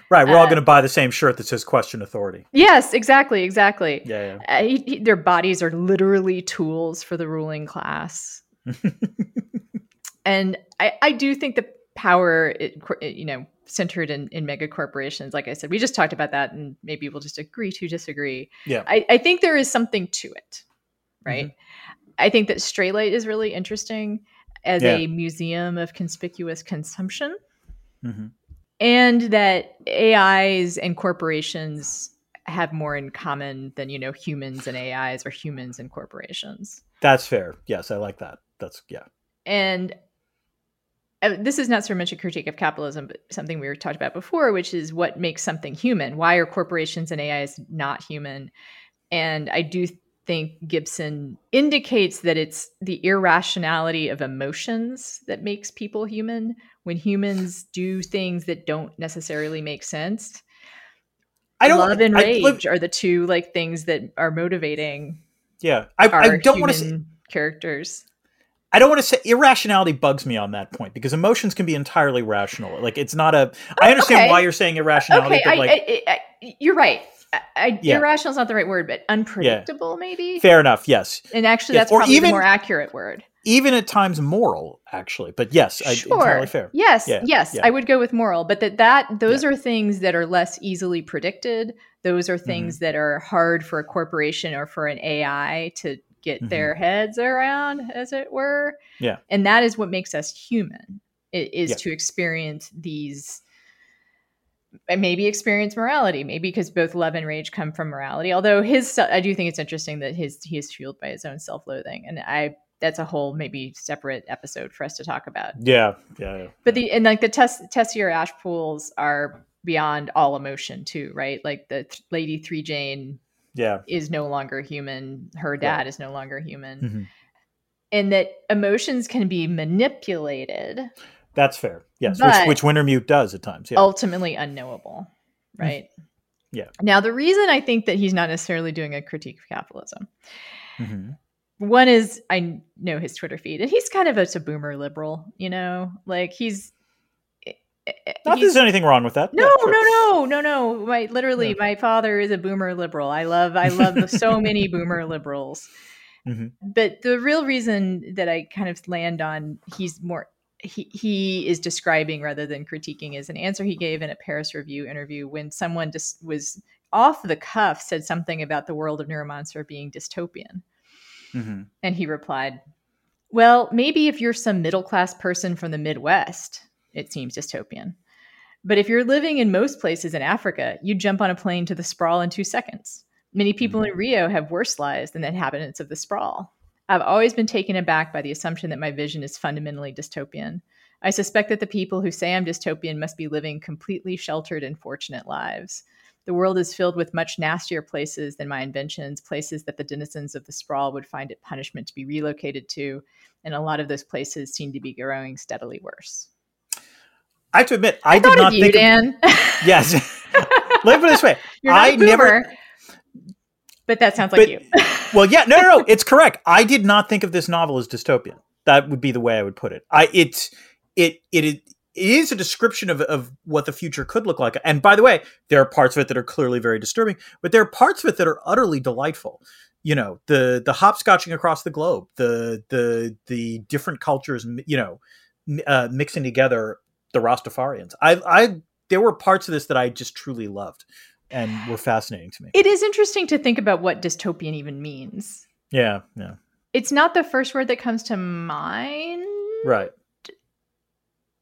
Right. We're all Uh, going to buy the same shirt that says question authority. Yes, exactly, exactly. Yeah. Uh, he- he- their bodies are literally tools for the ruling class. and I, I do think the power, eh, it, eh, you know, centered in, in mega corporations, like I said, we just talked about that, and maybe we'll just agree to disagree. Yeah. I, I think there is something to it, right? Mm-hmm. I think that Straylight is really interesting as Yeah. a museum of conspicuous consumption hmm and that AIs and corporations have more in common than you know humans and AIs or humans and corporations. That's fair. Yes, I like that. That's yeah. And Uh, this is not so much a critique of capitalism, but something we were talked about before, which is what makes something human. Why are corporations and AIs not human? And I do think Gibson indicates that it's the irrationality of emotions that makes people human. When humans do things that don't necessarily make sense, I don't. love and I- rage look- are the two like things that are motivating yeah. I, I don't want to. human characters. I don't want to say irrationality bugs me on that point because emotions can be entirely rational. Like it's not a. I understand okay. why you're saying irrationality, Okay, but like I, I, I, you're right. I, I, Yeah. Irrational is not the right word, but unpredictable, maybe. fair enough. Yes, And actually, Yes, that's or probably even- the more accurate word. even at times moral, actually. But yes, I, sure. entirely fair. Yes, Yeah, yes, yeah. I would go with moral, but that that those are things that are less easily predicted. Those are things Mm-hmm. that are hard for a corporation or for an AI to get Mhm. their heads around, as it were. Yeah. and that is what makes us human. It is Yeah. to experience these. And maybe experience morality, maybe because both love and rage come from morality. Although his, I do think it's interesting that his he is fueled by his own self-loathing, and I that's a whole maybe separate episode for us to talk about. Yeah, yeah, yeah. But the and like the Tess Tessier ash pools are beyond all emotion too, right? Like the th- Lady Three Jane yeah. is no longer human. Her Yeah. dad is no longer human, Mhm. and that emotions can be manipulated, That's fair. Yes, which which Wintermute does at times. Yeah. ultimately unknowable, right? Yeah. Now the reason I think that he's not necessarily doing a critique of capitalism. Mhm. One is I know his Twitter feed, and he's kind of a, a boomer liberal, you know, like he's. Not that there's anything wrong with that. No, Yeah, sure. no, no, no, no. My literally, Yeah. my father is a boomer liberal. I love, I love so many boomer liberals. Mhm. But the real reason that I kind of land on he's more he he is describing rather than critiquing is an answer he gave in a Paris Review interview when someone just was off the cuff said something about the world of Neuromancer being dystopian. Mhm. And he replied, Well, maybe if you're some middle class person from the Midwest, it seems dystopian. But if you're living in most places in Africa, you jump on a plane to the sprawl in two seconds. Many people mm-hmm. in Rio have worse lives than the inhabitants of the sprawl. I've always been taken aback by the assumption that my vision is fundamentally dystopian. I suspect that the people who say I'm dystopian must be living completely sheltered and fortunate lives. The world is filled with much nastier places than my inventions, places that the denizens of the sprawl would find it punishment to be relocated to, and a lot of those places seem to be growing steadily worse. I have to admit, I, did Thought not of you, think. Of, Dan. yes. Let me put it this way. You're not I a never. but that sounds like But- you. Well, yeah, no, no, no. It's correct. I did not think of this novel as dystopian. That would be the way I would put it. I it's it it it is a description of of what the future could look like. And by the way, there are parts of it that are clearly very disturbing, but there are parts of it that are utterly delightful. You know, the the hopscotching across the globe, the the the different cultures, you know, uh, mixing together the Rastafarians. I I there were parts of this that I just truly loved and were fascinating to me. It is interesting to think about what dystopian even means. Yeah, yeah. It's not the first word that comes to mind. Right.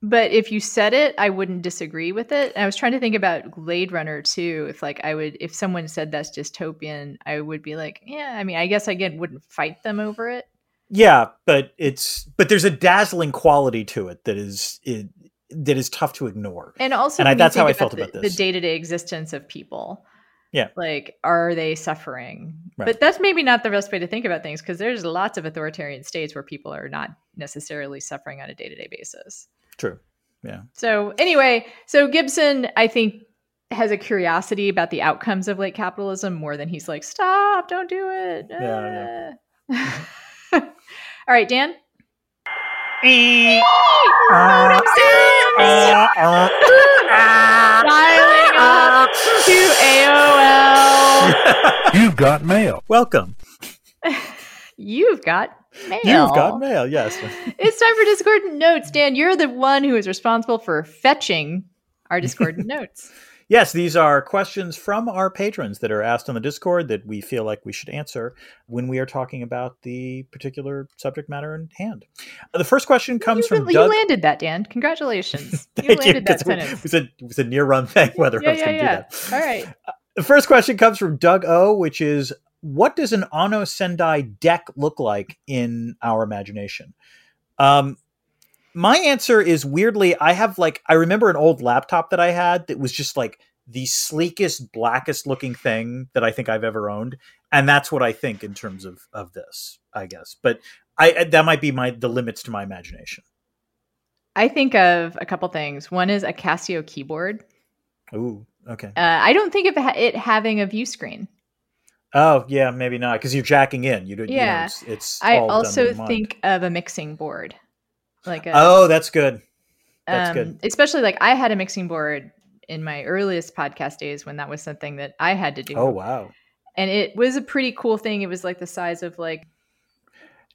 but if you said it, I wouldn't disagree with it. And I was trying to think about Blade Runner too. If like I would, if someone said that's dystopian, I would be like, yeah. I mean, I guess I again wouldn't fight them over it. Yeah, but it's but there's a dazzling quality to it that is it, that is tough to ignore. And also, And I- that's how I felt the, about The this. day to day existence of people. Yeah. Like, are they suffering? Right. But that's maybe not the best way to think about things because there's lots of authoritarian states where people are not necessarily suffering on a day to day basis. True. Yeah. So anyway, so Gibson, I think, has a curiosity about the outcomes of late capitalism more than he's like, stop, don't do it. Yeah, Uh." All right, Dan. Dialing up to AOL. You've got mail. Welcome. You've got mail. You've got mail. Yes. It's time for Discordant Notes. Dan, you're the one who is responsible for fetching our Discordant Notes. Yes, these are questions from our patrons that are asked on the Discord that we feel like we should answer when we are talking about the particular subject matter in hand. Uh, The first question comes you, from you Doug. landed that, Dan. Congratulations. You Thank you, landed that 'cause sentence. it was a it was a near run thing whether Yeah, I was yeah, going to yeah. do that. All right. The first question comes from Doug O, which is what does an Ono-Sendai deck look like in our imagination? Um, my answer is weirdly, I have like I remember an old laptop that I had that was just like the sleekest, blackest looking thing that I think I've ever owned, and that's what I think in terms of of this, I guess. But I that might be my the limits to my imagination. I think of a couple things. One is a Casio keyboard. Ooh, okay. Uh, I don't think of it having a view screen. Oh yeah, maybe not because you're jacking in. You don't. Yeah. you know, it's, it's I also think of a mixing board. Like a, Oh, that's good. that's um, good. Especially like I had a mixing board in my earliest podcast days when that was something that I had to do. Oh wow. And it was a pretty cool thing. It was like the size of like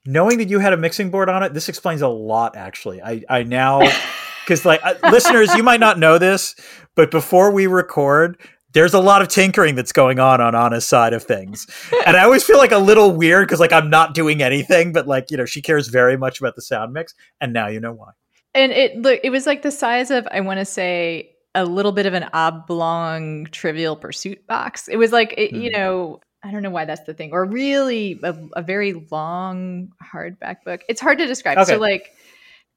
Knowing that you had a mixing board on it, this explains a lot. Actually, I I now because like uh, listeners, you might not know this, but before we record. There's a lot of tinkering that's going on on Ana's side of things. And I always feel like a little weird because like I'm not doing anything, but like, you know, she cares very much about the sound mix. And now you know why. and it look it was like the size of I want to say a little bit of an oblong trivial pursuit box. It was like it, you Mhm. know I don't know why that's the thing or really a, a very long hardback book. It's hard to describe. Okay. So like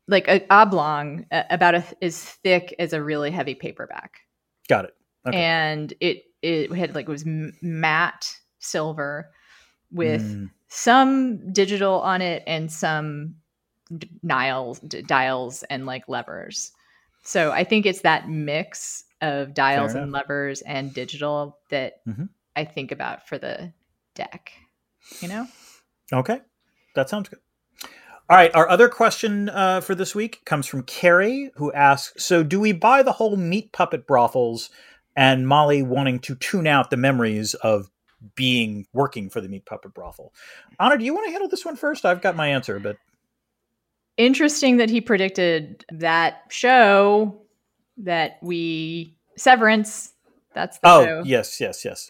like an oblong uh, about a, as thick as a really heavy paperback. Got it. Okay. And it it had like it was matte silver with Mm, some digital on it and some d- dials d- dials and like levers so i think it's that mix of dials and levers and digital that Mhm. i think about for the deck you know Okay, that sounds good. All right, our other question uh, for this week comes from Carrie, who asks So, do we buy the whole meat puppet brothels and Molly wanting to tune out the memories of being working for the meat puppet brothel? Ana, do you want to handle this one first? I've got my answer, but interesting that he predicted that show that we severance that's the oh, show yes, yes, yes.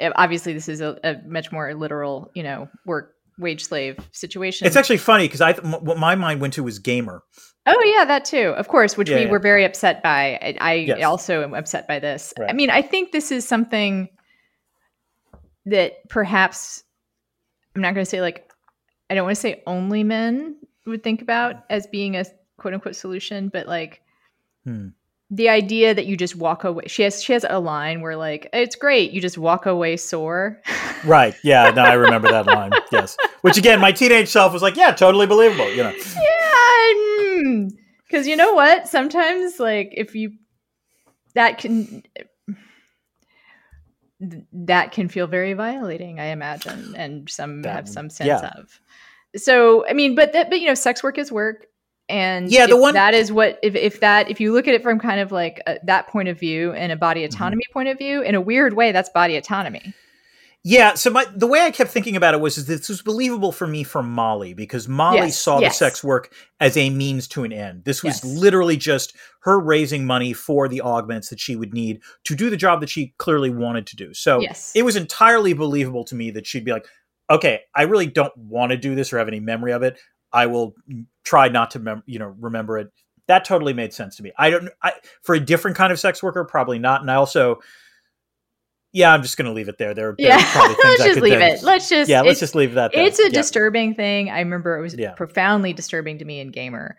Obviously this is a, a much more literal you know work wage slave situation It's actually funny because I th- m- what my mind went to was gamer. Oh yeah, that too. Of course, which Yeah, we yeah. were very upset by. I, I Yes. also am upset by this. I mean, I think this is something that perhaps I'm not going to say like I don't want to say only men would think about as being a quote unquote solution, but like Hmm. The idea that you just walk away. She has she has a line where like it's great, you just walk away sore. Right. Yeah. No, I remember that line. Yes. Which again, my teenage self was like, yeah, totally believable. You know. yeah because you know what sometimes like if you that can that can feel very violating i imagine and some That have some sense yeah. of so i mean but that but you know sex work is work and Yeah, the one- that is what if, if that if you look at it from kind of like a, that point of view and a body Mm-hmm. autonomy point of view in a weird way that's body autonomy Yeah, so my the way I kept thinking about it was is this was believable for me for Molly because Molly Yes, saw yes. the sex work as a means to an end. This was Yes. literally just her raising money for the augments that she would need to do the job that she clearly wanted to do. So it was entirely believable to me that she'd be like, "Okay, I really don't want to do this or have any memory of it. I will try not to mem- you know remember it that totally made sense to me. I don't I for a different kind of sex worker, probably not. And I also yeah, I'm just going to leave it there. There, there yeah, let's just leave it. Let's just yeah, let's just leave that. There. It's a yeah. disturbing thing. I remember it was yeah. profoundly disturbing to me in Gamer,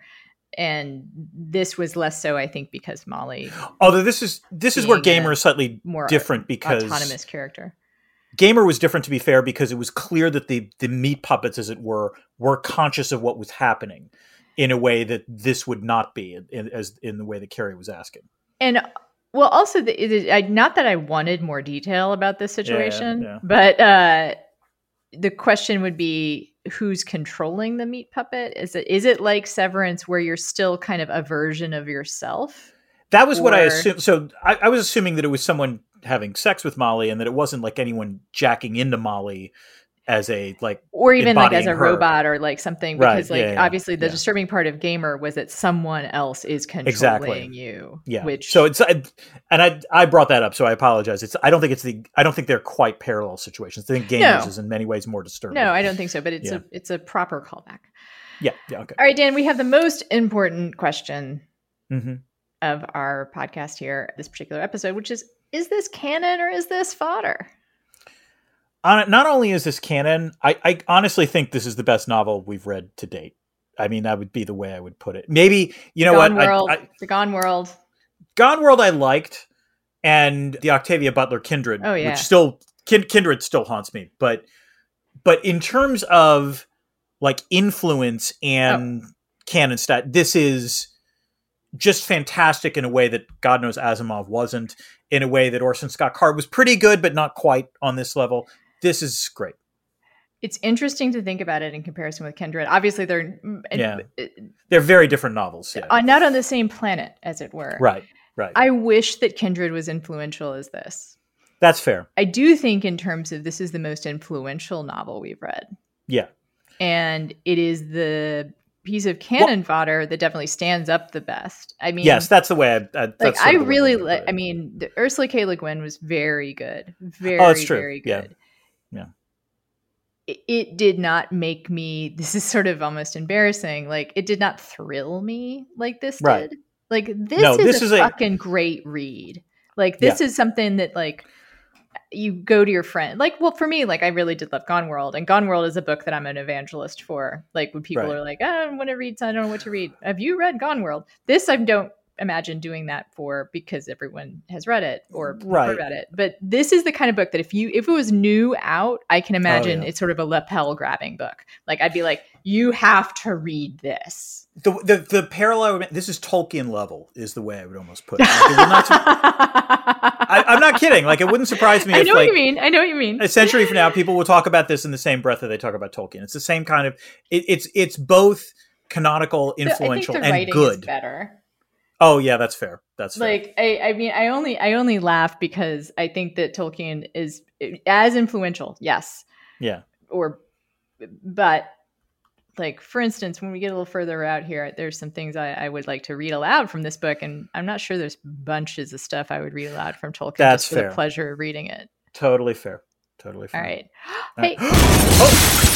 and this was less so, I think, because Molly. Although this is this is where Gamer is slightly more different because autonomous character. Gamer was different, to be fair, because it was clear that the the meat puppets, as it were, were conscious of what was happening in a way that this would not be, in, as in the way that Carrie was asking. And well, also, the, I, not that I wanted more detail about this situation, yeah, yeah. but uh, the question would be who's controlling the meat puppet? Is it is it like Severance, where you're still kind of a version of yourself? That was or... what I assumed. So I, I was assuming that it was someone having sex with Molly, and that it wasn't like anyone jacking into Molly as a like or even like as a her. robot or like something because right. like yeah, yeah, obviously the yeah. disturbing part of gamer was that someone else is controlling exactly. you yeah which so it's and i i brought that up so i apologize it's i don't think it's the i don't think they're quite parallel situations i think gamers no. is in many ways more disturbing no i don't think so but it's a it's a proper callback yeah yeah okay all right dan we have the most important question mm-hmm. of our podcast here this particular episode which is is this canon or is this fodder On, not only is this canon, I, I honestly think this is the best novel we've read to date. I mean, that would be the way I would put it. Maybe you know Gone what? World, I, I, the Gone World. Gone World, I liked, and the Octavia Butler Kindred, oh, yeah. which still Kindred still haunts me. But but in terms of like influence and oh. canon stat, this is just fantastic in a way that God knows Asimov wasn't. In a way that Orson Scott Card was pretty good, but not quite on this level this is great. It's interesting to think about it in comparison with Kindred. Obviously, they're yeah, they're very different novels. Yeah. Uh, not on the same planet, as it were. Right, right. I wish that Kindred was influential as this. That's fair. I do think, in terms of this, is the most influential novel we've read. Yeah, and it is the piece of canon well, fodder that definitely stands up the best. I mean, yes, that's the way. I, I like. I really, li- I mean, the Ursula K. Le Guin was very good, very, oh, very good. Yeah yeah it, did not make me this is sort of almost embarrassing like it did not thrill me like this right. did like this no, is this a is fucking a... great read like this yeah. is something that like you go to your friend like well for me like i really did love gone world and gone world is a book that i'm an evangelist for like when people right. are like oh, i don't want to read so i don't know what to read have you read gone world this i don't imagine doing that for because everyone has read it or right. heard about it. But this is the kind of book that if you if it was new out, I can oh, imagine oh, yeah. it's sort of a lapel grabbing book. Like I'd be like, you have to read this. The the, the parallel this is Tolkien level is the way I would almost put it. Like, not, I, am not kidding. Like it wouldn't surprise me. I if, know like, what you mean. I know what you mean. A century from now, people will talk about this in the same breath that they talk about Tolkien. It's the same kind of. It, it's it's both canonical, influential, and good. better. Oh yeah, that's fair. That's fair. like I, I mean I only I only laugh because I think that Tolkien is as influential. Yes. Yeah. Or, but like for instance, when we get a little further out here, there's some things I, I, would like to read aloud from this book, and I'm not sure there's bunches of stuff I would read aloud from Tolkien That's just for fair. the pleasure of reading it. Totally fair. Totally fair. All right. Hey. oh.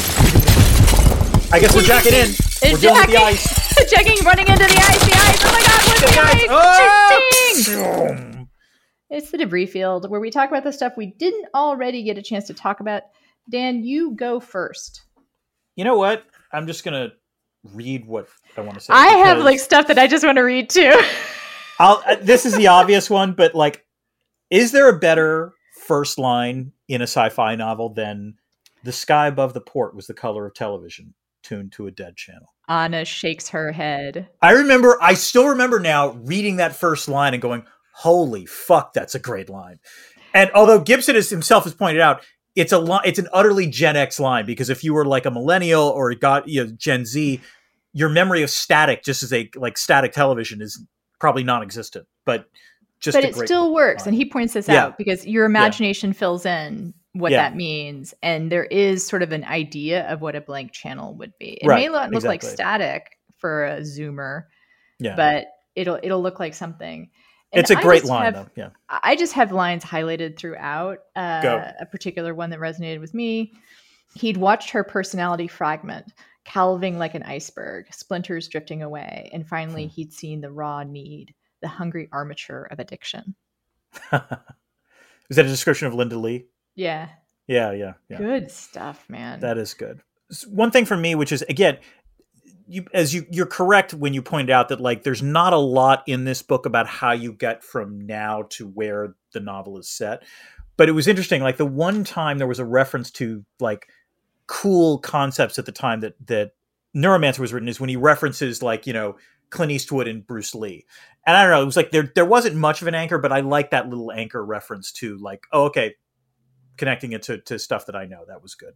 I guess we're jacking in. It's we're dealing with the ice. Checking, running into the ice, the ice. Oh my god, what's the, ice? Oh! It's the debris field where we talk about the stuff we didn't already get a chance to talk about. Dan, you go first. You know what? I'm just gonna read what I want to say. I have like stuff that I just want to read too. I'll, uh, this is the obvious one, but like, is there a better first line in a sci-fi novel than "The sky above the port was the color of television"? tuned to a dead channel. Ana shakes her head. I remember, I still remember now reading that first line and going, holy fuck, that's a great line. And although Gibson is, himself has pointed out, it's a line, it's an utterly Gen X line because if you were like a millennial or got you know, Gen Z, your memory of static, just as a like static television, is probably non-existent. But just but it still works, line. and he points this yeah. out because your imagination yeah. fills in what yeah. that means and there is sort of an idea of what a blank channel would be it right, may not look exactly. like static for a zoomer yeah. but it'll it'll look like something and it's a great line have, though yeah i just have lines highlighted throughout uh, a particular one that resonated with me he'd watched her personality fragment calving like an iceberg, splinters drifting away, and finally Hmm. he'd seen the raw need, the hungry armature of addiction. Is that a description of Linda Lee? Yeah, Yeah, yeah, yeah. good stuff, man. That is good. One thing for me, which is again, you as you you're correct when you point out that like there's not a lot in this book about how you get from now to where the novel is set. But it was interesting. Like the one time there was a reference to like cool concepts at the time that that Neuromancer was written is when he references like you know Clint Eastwood and Bruce Lee. And I don't know, it was like there there wasn't much of an anchor, but I like that little anchor reference to like, oh, okay, connecting it to, to stuff that I know. That was good.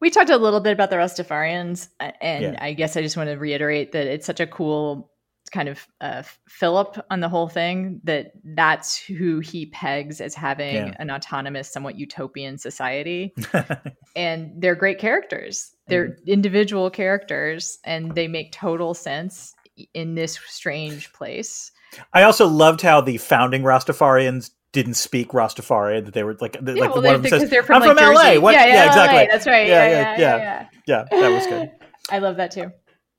we talked a little bit about the Rastafarians, uh, and Yeah. I guess I just want to reiterate that it's such a cool kind of uh, up on the whole thing that that's who he pegs as having Yeah. an autonomous, somewhat utopian society. and they're great characters. They're Mm-hmm. individual characters, and they make total sense in this strange place. I also loved how the founding Rastafarians didn't speak Rastafarian. That they were like, the- Yeah, like well, one of them says, they're from, "I'm like, from LA." What? Yeah, Yeah, yeah, exactly. LA, That's right. Yeah, Yeah, yeah, yeah, yeah. yeah, that was good. I love that too.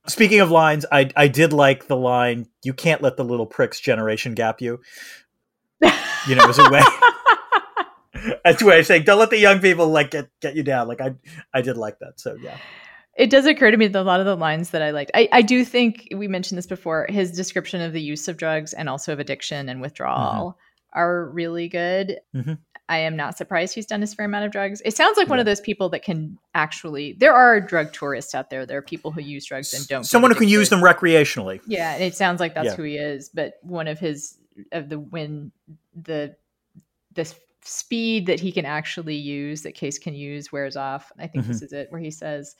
Speaking of lines, I I did like the line, "You can't let the little pricks generation gap you." You know, as a way. That's way of saying, don't let the young people like get get you down. Like I I did like that. So yeah. It does occur to me that a lot of the lines that I liked, I, I do think we mentioned this before, his description of the use of drugs and also of addiction and withdrawal mm-hmm. Are really good. Mhm. I am not surprised he's done his fair amount of drugs. It sounds like one of those people that can actually, there are drug tourists out there. There are people who use drugs and don't. Someone who can use them recreationally. Yeah, and it sounds like that's Yeah. who he is. But one of his of the when the this speed that he can actually use that Case can use wears off. I think Mm-hmm. this is it where he says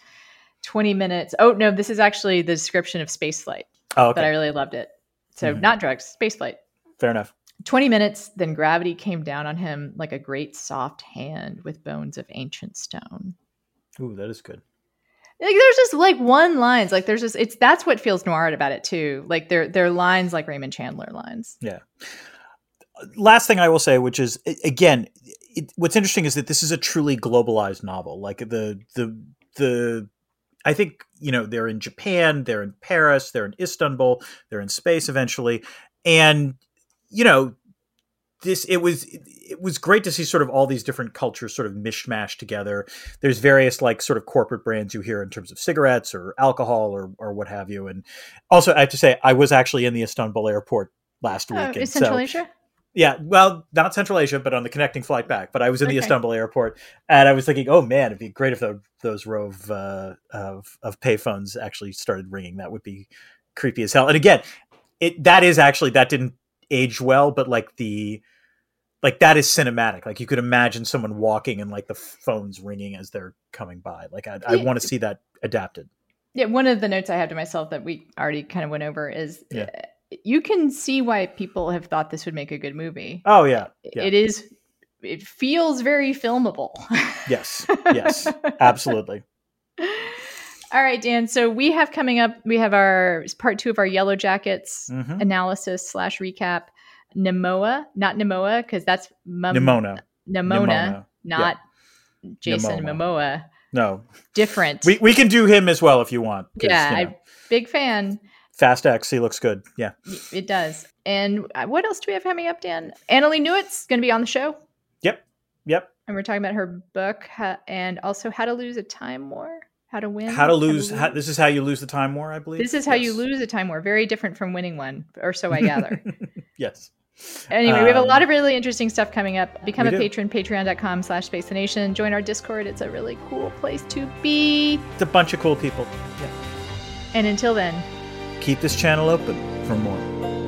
twenty minutes. Oh no, this is actually the description of space flight, Oh, but I really loved it. So Mhm. not drugs, space flight. Fair enough. 20 minutes, then gravity came down on him like a great soft hand with bones of ancient stone. Ooh, that is good. Like there's just like one lines, like there's just it's that's what feels noir about it too. Like they're they're lines like Raymond Chandler lines. Yeah. Last thing I will say, which is again, it, what's interesting is that this is a truly globalized novel. Like the the the, I think you know they're in Japan, they're in Paris, they're in Istanbul, they're in space eventually, and you know this it was it was great to see sort of all these different cultures sort of mishmash together there's various like sort of corporate brands you hear in terms of cigarettes or alcohol or or what have you and also i have to say i was actually in the istanbul airport last week Oh, and is so- Central Asia? yeah, well, not Central Asia, but on the connecting flight back. But I was in the Istanbul airport, and I was thinking, oh man, it'd be great if the, those row of, uh, of of payphones actually started ringing. That would be creepy as hell. And again, it that is actually that didn't age well, but like the like that is cinematic. Like you could imagine someone walking and like the phones ringing as they're coming by. Like I, I want to see that adapted. Yeah, one of the notes I have to myself that we already kind of went over is Yeah. uh, you can see why people have thought this would make a good movie. Oh yeah, yeah. It is it feels very filmable. yes, yes, absolutely. All right, Dan. So we have coming up, we have our part two of our Yellow Jackets Mhm. analysis slash recap. Nemoa, not Nemoa, because that's Mum- Nimona, Nimona. not Jason Momoa. Momoa. no, Different. we we can do him as well if you want. yeah, you know. Big fan. Fast X, he looks good. Yeah. It does. And uh, what else do we have coming up, Dan? Annalee Newitz's going to be on the show. Yep. Yep. And we're talking about her book and also how to lose a time war, how to win. How to lose? How, this is how you lose the time war, I believe. This is how you lose a time war. Very different from winning one, or so I gather. yes. anyway, we have a Um, lot of really interesting stuff coming up. Become a do. patron, patreon.com slash space the nation. Join our Discord. It's a really cool place to be. It's a bunch of cool people. Yeah. And until then, Keep this channel open for more.